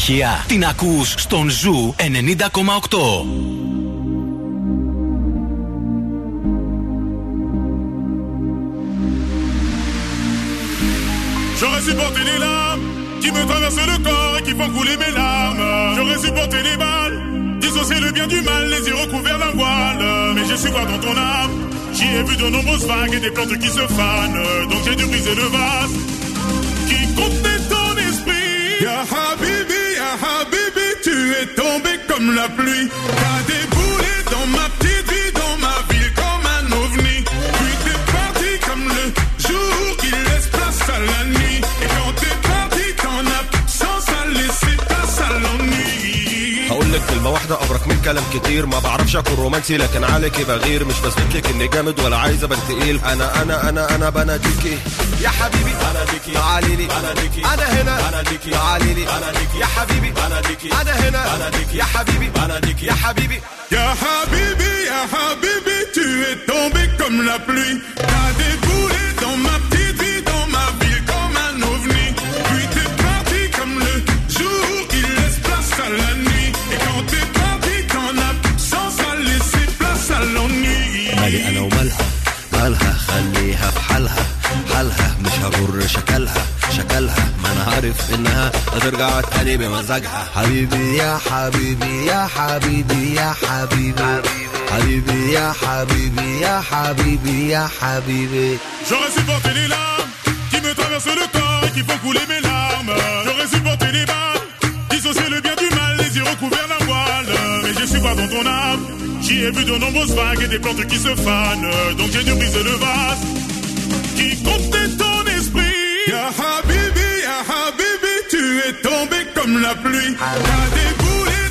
επιτυχία. Την ακούς στον Ζου 90,8. J'aurais supporté les larmes qui me traversent le corps et qui font couler mes larmes. J'aurais supporté les balles, dissocier le bien du mal, les yeux recouverts d'un voile. Mais j'ai su voir dans ton âme, j'y ai vu de nombreuses vagues et des plantes qui se fanent. Donc j'ai dû briser le vase qui contenait ton esprit. Ya Habibi, Ya Habibi, tu es tombé comme la pluie. كلمة واحدة أبرك من كلام كتير. ما بعرفش أكون رومانسي لكن عليكي بغير. مش بثبت لك إني جامد ولا عايز أبان تقيل. أنا أنا أنا أنا بناديكي يا حبيبي بناديكي تعالي لي. بناديكي أنا هنا. بناديكي تعالي لي. بناديكي يا حبيبي بناديكي أنا هنا. بناديكي يا حبيبي بناديكي يا حبيبي. Ya Habibi, Ya Habibi, tu es tombé comme la pluie. T'as déboulé dans ma شكلها شكلها ما أنا عارف إنها هترجع تاني بمزاجها حبيبي يا حبيبي يا حبيبي يا حبيبي حبيبي يا حبيبي يا حبيبي يا حبيبي J'aurais supporté les larmes qui me traversent le corps et qui font couler mes larmes. J'aurais supporté les balles, dissocier le bien du mal, les yeux recouverts d'un voile. Mais j'ai su voir dans ton âme, j'y ai vu de nombreuses vagues et des plantes qui se fanent. Donc j'ai dû briser le vase qui contenait tu es tombé comme la pluie. T'as déboulé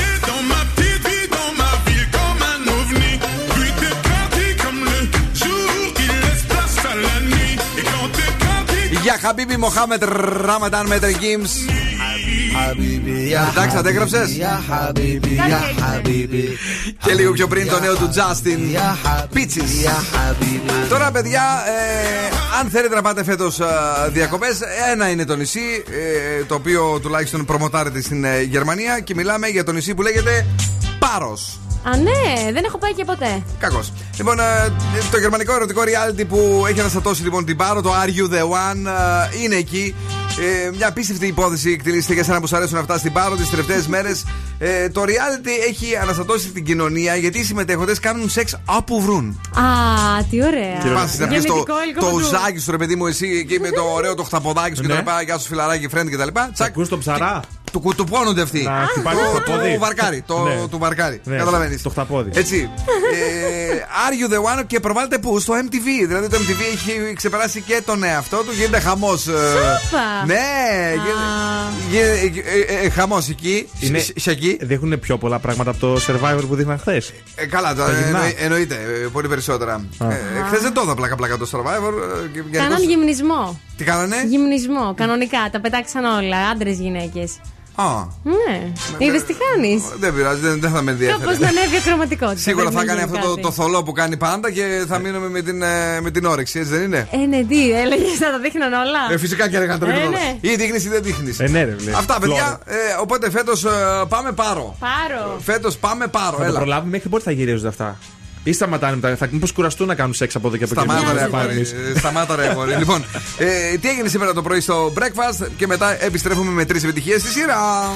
Για Χαμπίμπι Μοχάμετ Ραματάν Μέτρ Γκίμς. Εντάξει, αντέγραψε. Και λίγο πιο πριν το νέο του Justin. Πίτσις. Τώρα, παιδιά, ε, αν θέλετε να πάτε φέτος διακοπές, ένα είναι το νησί, ε, το οποίο τουλάχιστον προμοτάρεται στην ε, Γερμανία και μιλάμε για το νησί που λέγεται Πάρος. Α, ναι, δεν έχω πάει και ποτέ. Κακός. Λοιπόν, ε, το γερμανικό ερωτικό reality που έχει αναστατώσει λοιπόν την Πάρο, το Are You the One, ε, είναι εκεί. Ε, μια απίστευτη υπόθεση εκτελήσεται για σένα που σου αρέσουν αυτά στην Πάρο τις τελευταίες μέρες. Ε, το reality έχει αναστατώσει την κοινωνία γιατί οι συμμετέχοντες κάνουν σεξ όπου βρουν. Α, τι ωραία. Πα να πει το, Γεννητικό υλικό το παντού. ουζάκι σου, ρε παιδί μου, εσύ εκεί με το ωραίο το χταποδάκι σου Ναι. κτλ. Γεια σου, φιλαράκι, friend κτλ. Τσακ. Ακούς το ψαρά; Του κουτουπώνονται αυτοί. Να χτυπάει το Το- χταπόδι. Του βαρκάρι. Το Ναι. του βαρκάρι. Ναι, Καταλαβαίνεις. Το χταπόδι. Έτσι. ε, are you the one; Και προβάλλεται πού; Στο MTV. Δηλαδή το MTV έχει ξεπεράσει και τον εαυτό του. Γίνεται χαμός. Σούπα. Ναι, γίνεται χαμός εκεί. Είναι- σ- σ- εκεί. Δείχνουν πιο πολλά πράγματα από το survivor που δείχναν χθες. Ε, καλά, το, Τα γυμνά. εννοεί- εννοείται. ε, Πολύ περισσότερα. Ε, Χθες δεν το είδα πλάκα-πλάκα το survivor. ε, και γενικώς- Κάναν γυμνισμό. Τι κάνανε; Γυμνισμό, κανονικά. Τα πετάξαν όλα. Άντρες, γυναίκες. Α, Ναι. Είδες τι χάνει. δεν πειράζει, δεν, δεν θα με ενδιαφέρει. Κάπως να ανέβει η ακροματικότητα. Σίγουρα Πρέπει θα να κάνει γίνει αυτό το, κάτι. το θολό που κάνει πάντα και θα μείνουμε με την, ε, με την όρεξη, έτσι δεν είναι; Ε, ναι, τι, έλεγες να τα δείχναν όλα. Ε, φυσικά και έλεγα το Ε, δείχνω. ναι. Ή δείχνεις ή δεν δείχνεις. Ε, ναι, ρε, βλέπει. Αυτά, παιδιά. Φλόρα. Ε, οπότε φέτος πάμε πάρο. Πάρο. Φέτος πάμε πάρο. Θα το Έλα. προλάβουμε μέχρι πότε θα γυρίζονται αυτά; Ή σταματάνε. Θα μήπως κουραστούν να κάνουν 6 από εδώ και από εκεί. Σταμάτα ε, ρε αγόρι. Σταμάτα ρε λοιπόν, ε, τι έγινε σήμερα το πρωί στο breakfast και μετά επιστρέφουμε με τρεις επιτυχίες στη σειρά.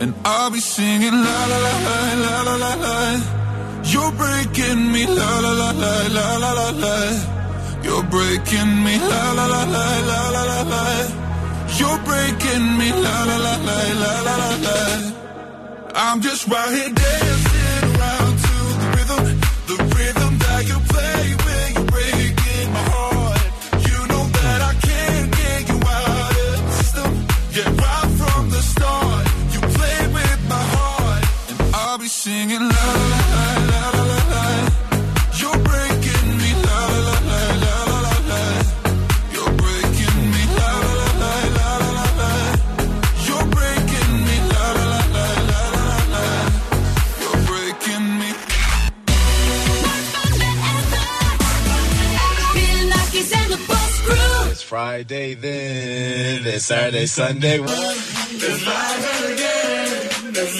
And I'll be singing la la la la la la la. You're breaking me la la la la la la la la. You're breaking me la la la la la la la la. You're breaking me la la la la la la la la. I'm just right here dancing around to the rhythm, the rhythm singing la la la la la la la. You're breaking me la la la la la la la. You're breaking me la la la la la la la la. You're breaking me la la la la la la la la. You're breaking me. Bill Nackis and the Boss Crew. It's Friday then, it's Saturday, Sunday. It's Friday again. It's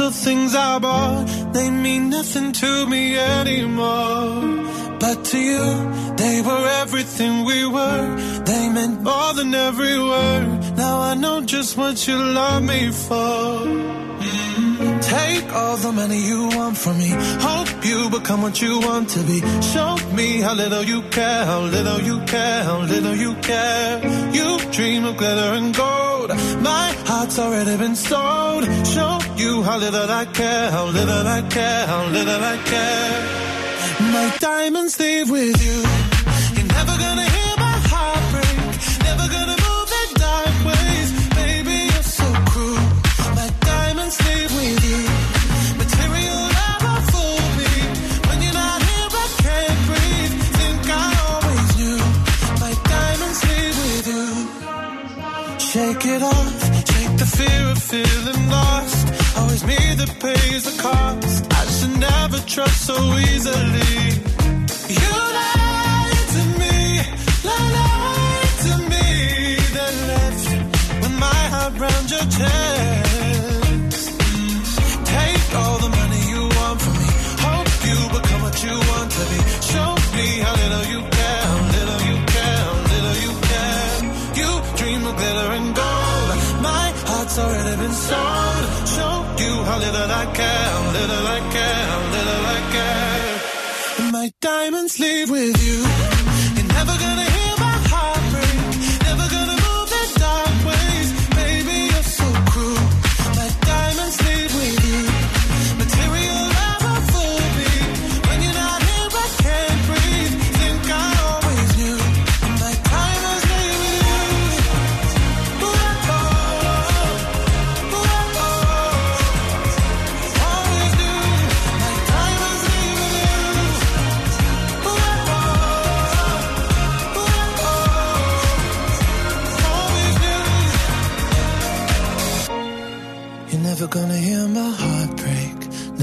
special things I bought, they mean nothing to me anymore. But to you, they were everything we were. They meant more than every word. Now I know just what you love me for. Take all the money you want from me. Hope you become what you want to be. Show me how little you care, how little you care, how little you care. You dream of glitter and gold. My heart's already been sold. Show you how little I care, how little I care, how little I care. My diamonds leave with you. Trust so easily. You lied to me, lied to me, then left with my heart round your chest. Take all the money you want from me. Hope you become what you want to be. Show me how little you care, little you care, little you care. You dream of glitter and gold. My heart's already been sold. Show you how little I care, little I care, diamonds leave with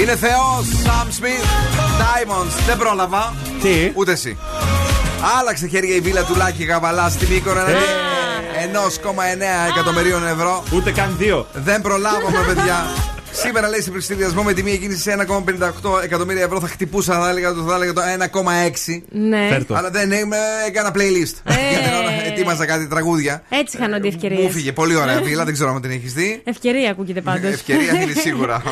Είναι Θεός, Sam Smith, Diamonds. Δεν πρόλαβα. Τι; Ούτε εσύ. Άλλαξε χέρια η βίλα του Λάκη Γαβαλά στη Μύκονα. Ε. 1,9 εκατομμυρίων ευρώ. Ούτε καν δύο. Δεν προλάβαμε, παιδιά. Σήμερα λέει σε συνδυασμό με τιμή εκείνη σε 1,58 εκατομμύρια ευρώ θα χτυπούσα, θα έλεγα, το- θα έλεγα το 1,6. Ναι. Φέρ' το. Αλλά δεν είμαι, έκανα playlist. Για την ώρα ετοίμαζα κάτι τραγούδια. Έτσι χάνονται οι Μου ευκαιρίες. φύγε πολύ ωραία βίλα, δεν ξέρω αν την έχεις δει. Ευκαιρία ακούγεται πάντως. Ευκαιρία είναι σίγουρα.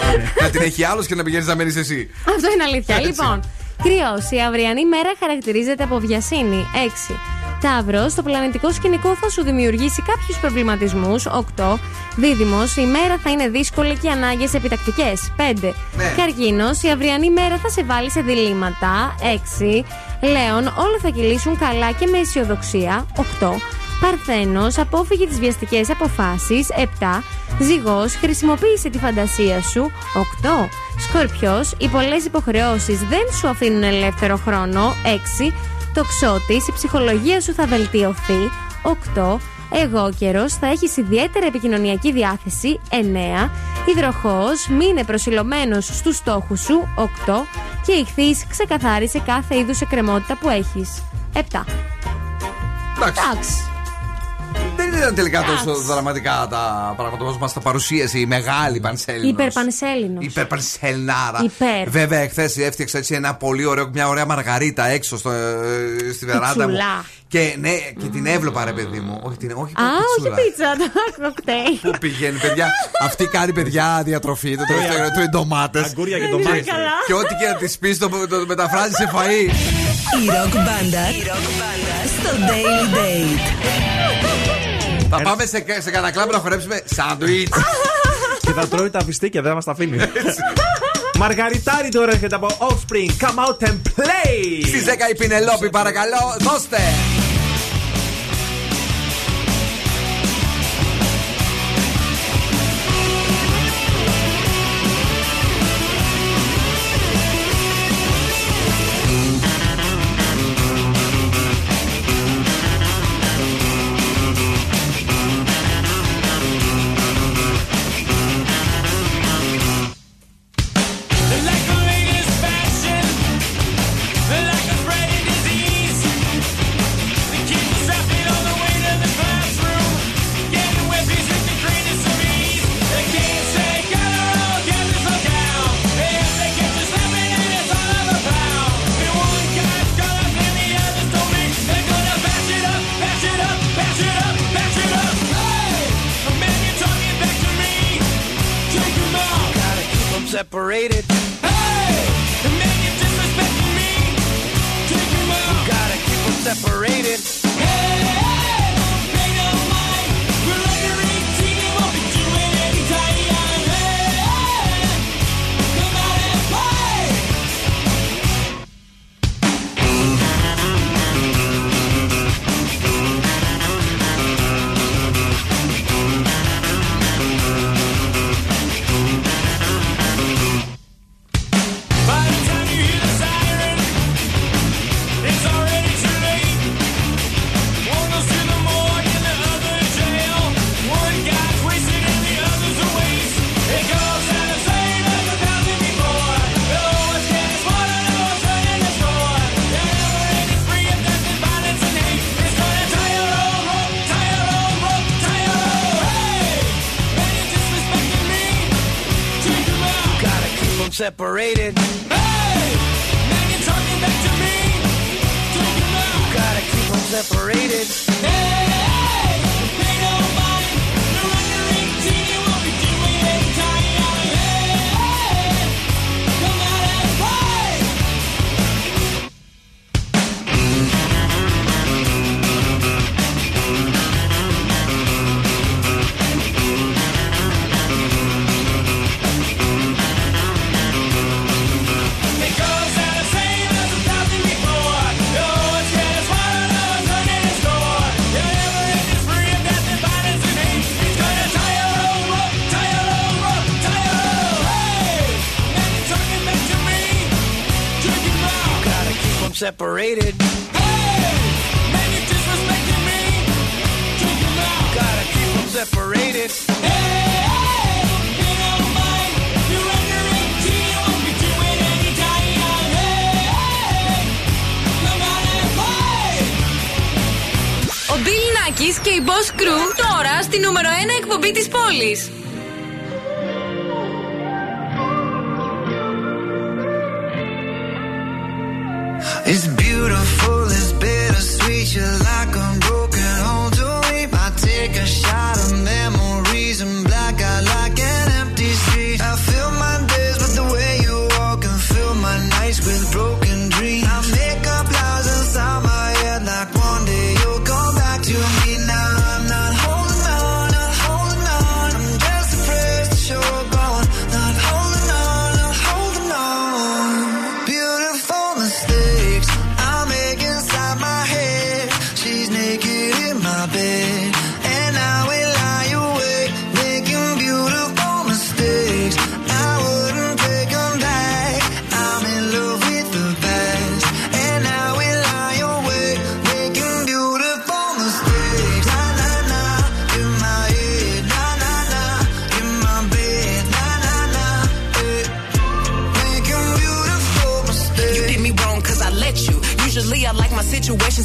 να την έχει άλλος και να πηγαίνεις να μένει εσύ. Αυτό είναι αλήθεια. Έτσι. Λοιπόν, κρυός. Η αυριανή μέρα χαρακτηρίζεται από βιασύνη. 6. Ταύρο, το πλανητικό σκηνικό θα σου δημιουργήσει κάποιους προβληματισμούς. 8. Δίδυμος, η μέρα θα είναι δύσκολη και ανάγκες επιτακτικές. 5. Ναι. Καρκίνο, η αυριανή μέρα θα σε βάλει σε διλήμματα. 6. Λέων, όλα θα κυλήσουν καλά και με αισιοδοξία. 8. Παρθένος, απόφυγε τις βιαστικές αποφάσεις. 7. Ζυγός, χρησιμοποίησε τη φαντασία σου. 8. Σκορπιός, οι πολλές υποχρεώσεις δεν σου αφήνουν ελεύθερο χρόνο. 6. Τοξότης, η ψυχολογία σου θα βελτιωθεί. 8. Εγώ καιρός θα έχεις ιδιαίτερα επικοινωνιακή διάθεση. 9. Υδροχός, μείνε προσιλωμένος στους στόχους σου. 8. Και ηχθή, ξεκαθάρισε κάθε είδους εκκρεμότητα που έχεις. 7. Εντάξει. Δεν ήταν τελικά τόσο Εντάξει. δραματικά τα πράγματα όπως μας τα παρουσίασε η μεγάλη Πανσέλινος. Υπερπανσέλινος. Υπερπανσελνάρα. Υπέρ. Βέβαια, εχθές έφτιαξα έτσι ένα πολύ ωραίο, μια ωραία μαργαρίτα έξω στο, ε, στη βεράντα μου. Πιτσουλά. Και ναι, και την έβλεπα, ρε παιδί μου. Όχι, την, όχι Α, όχι πιτσούλα. πίτσα, το κοκτέιλ. Πού πηγαίνει, παιδιά; Αυτή κάνει παιδιά διατροφή. Το τελευταίο καιρό τρώει ντομάτες. Αγκούρια και Δεν είναι ντομάτες. καλά. Και ό,τι και να της πεις το, το μεταφράζεις σε φαΐ. Η ροκ μπάντα στο Daily Date. Θα πάμε σε, σε κανένα να χορέψουμε σάντουιτς. Και θα τρώει τα πιστίκια, δεν θα μας τα αφήνει. Μαργαριτάρι τώρα έρχεται από Offspring. Come out and play! Στις 10 η Πινελόπη, παρακαλώ, δώστε!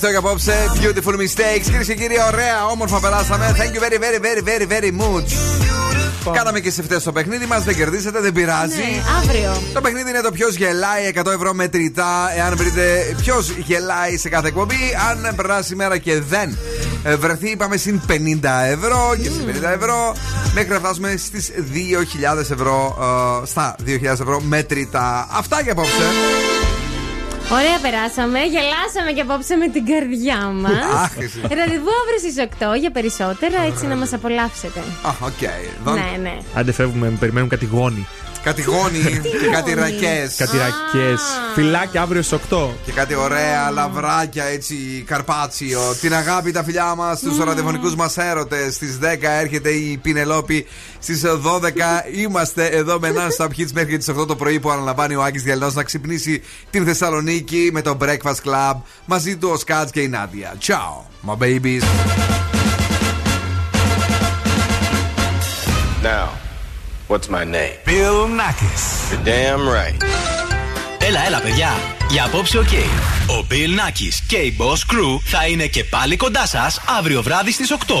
Τελευταίο για απόψε, Beautiful Mistakes. Κυρίες και κύριοι, ωραία, όμορφα περάσαμε. Thank you very, very, very, very, very much. Κάναμε και σε φταίει το παιχνίδι μας, δεν κερδίσατε, δεν πειράζει. Ναι, αύριο. Το παιχνίδι είναι το ποιος γελάει 100 ευρώ μετρητά. Εάν βρείτε ποιος γελάει σε κάθε εκπομπή, αν περάσει η μέρα και δεν ε, βρεθεί, είπαμε συν 50 ευρώ και συν 50 ευρώ μέχρι να φτάσουμε στις 2.000 ευρώ. ε, στα 2.000 ευρώ μετρητά. Αυτά για απόψε. Ωραία, περάσαμε. Γελάσαμε και απόψε με την καρδιά μας. Αχ, εσύ. Ραντεβού αύριο στις 8 για περισσότερα, έτσι να μας απολαύσετε. Α, οκ. Ναι, ναι. Άντε φεύγουμε, περιμένουν κάτι γόνι. Κάτι γόνι και κάτι γόνι; ρακές. Κάτι ρακές. Φιλάκια αύριο στις 8. Και κάτι ωραία λαβράκια έτσι, καρπάτσιο. Την αγάπη, τα φιλιά μας, στους ραδιοφωνικούς μας έρωτες. Στις 10 έρχεται η Πινελόπη. Στις 12 είμαστε εδώ με non-stop hits μέχρι τις 8 το πρωί που αναλαμβάνει ο Άκης Διαλυνός να ξυπνήσει την Θεσσαλονίκη με το Breakfast Club. Μαζί του ο Σκάτς και η Νάντια. Ciao, my babies. Now, what's my name? Bill Nakis. You're damn right. Έλα, έλα, παιδιά. Για απόψε, οκ. Ο Bill Nakis και η Boss Crew θα είναι και πάλι κοντά σας αύριο βράδυ στις 8.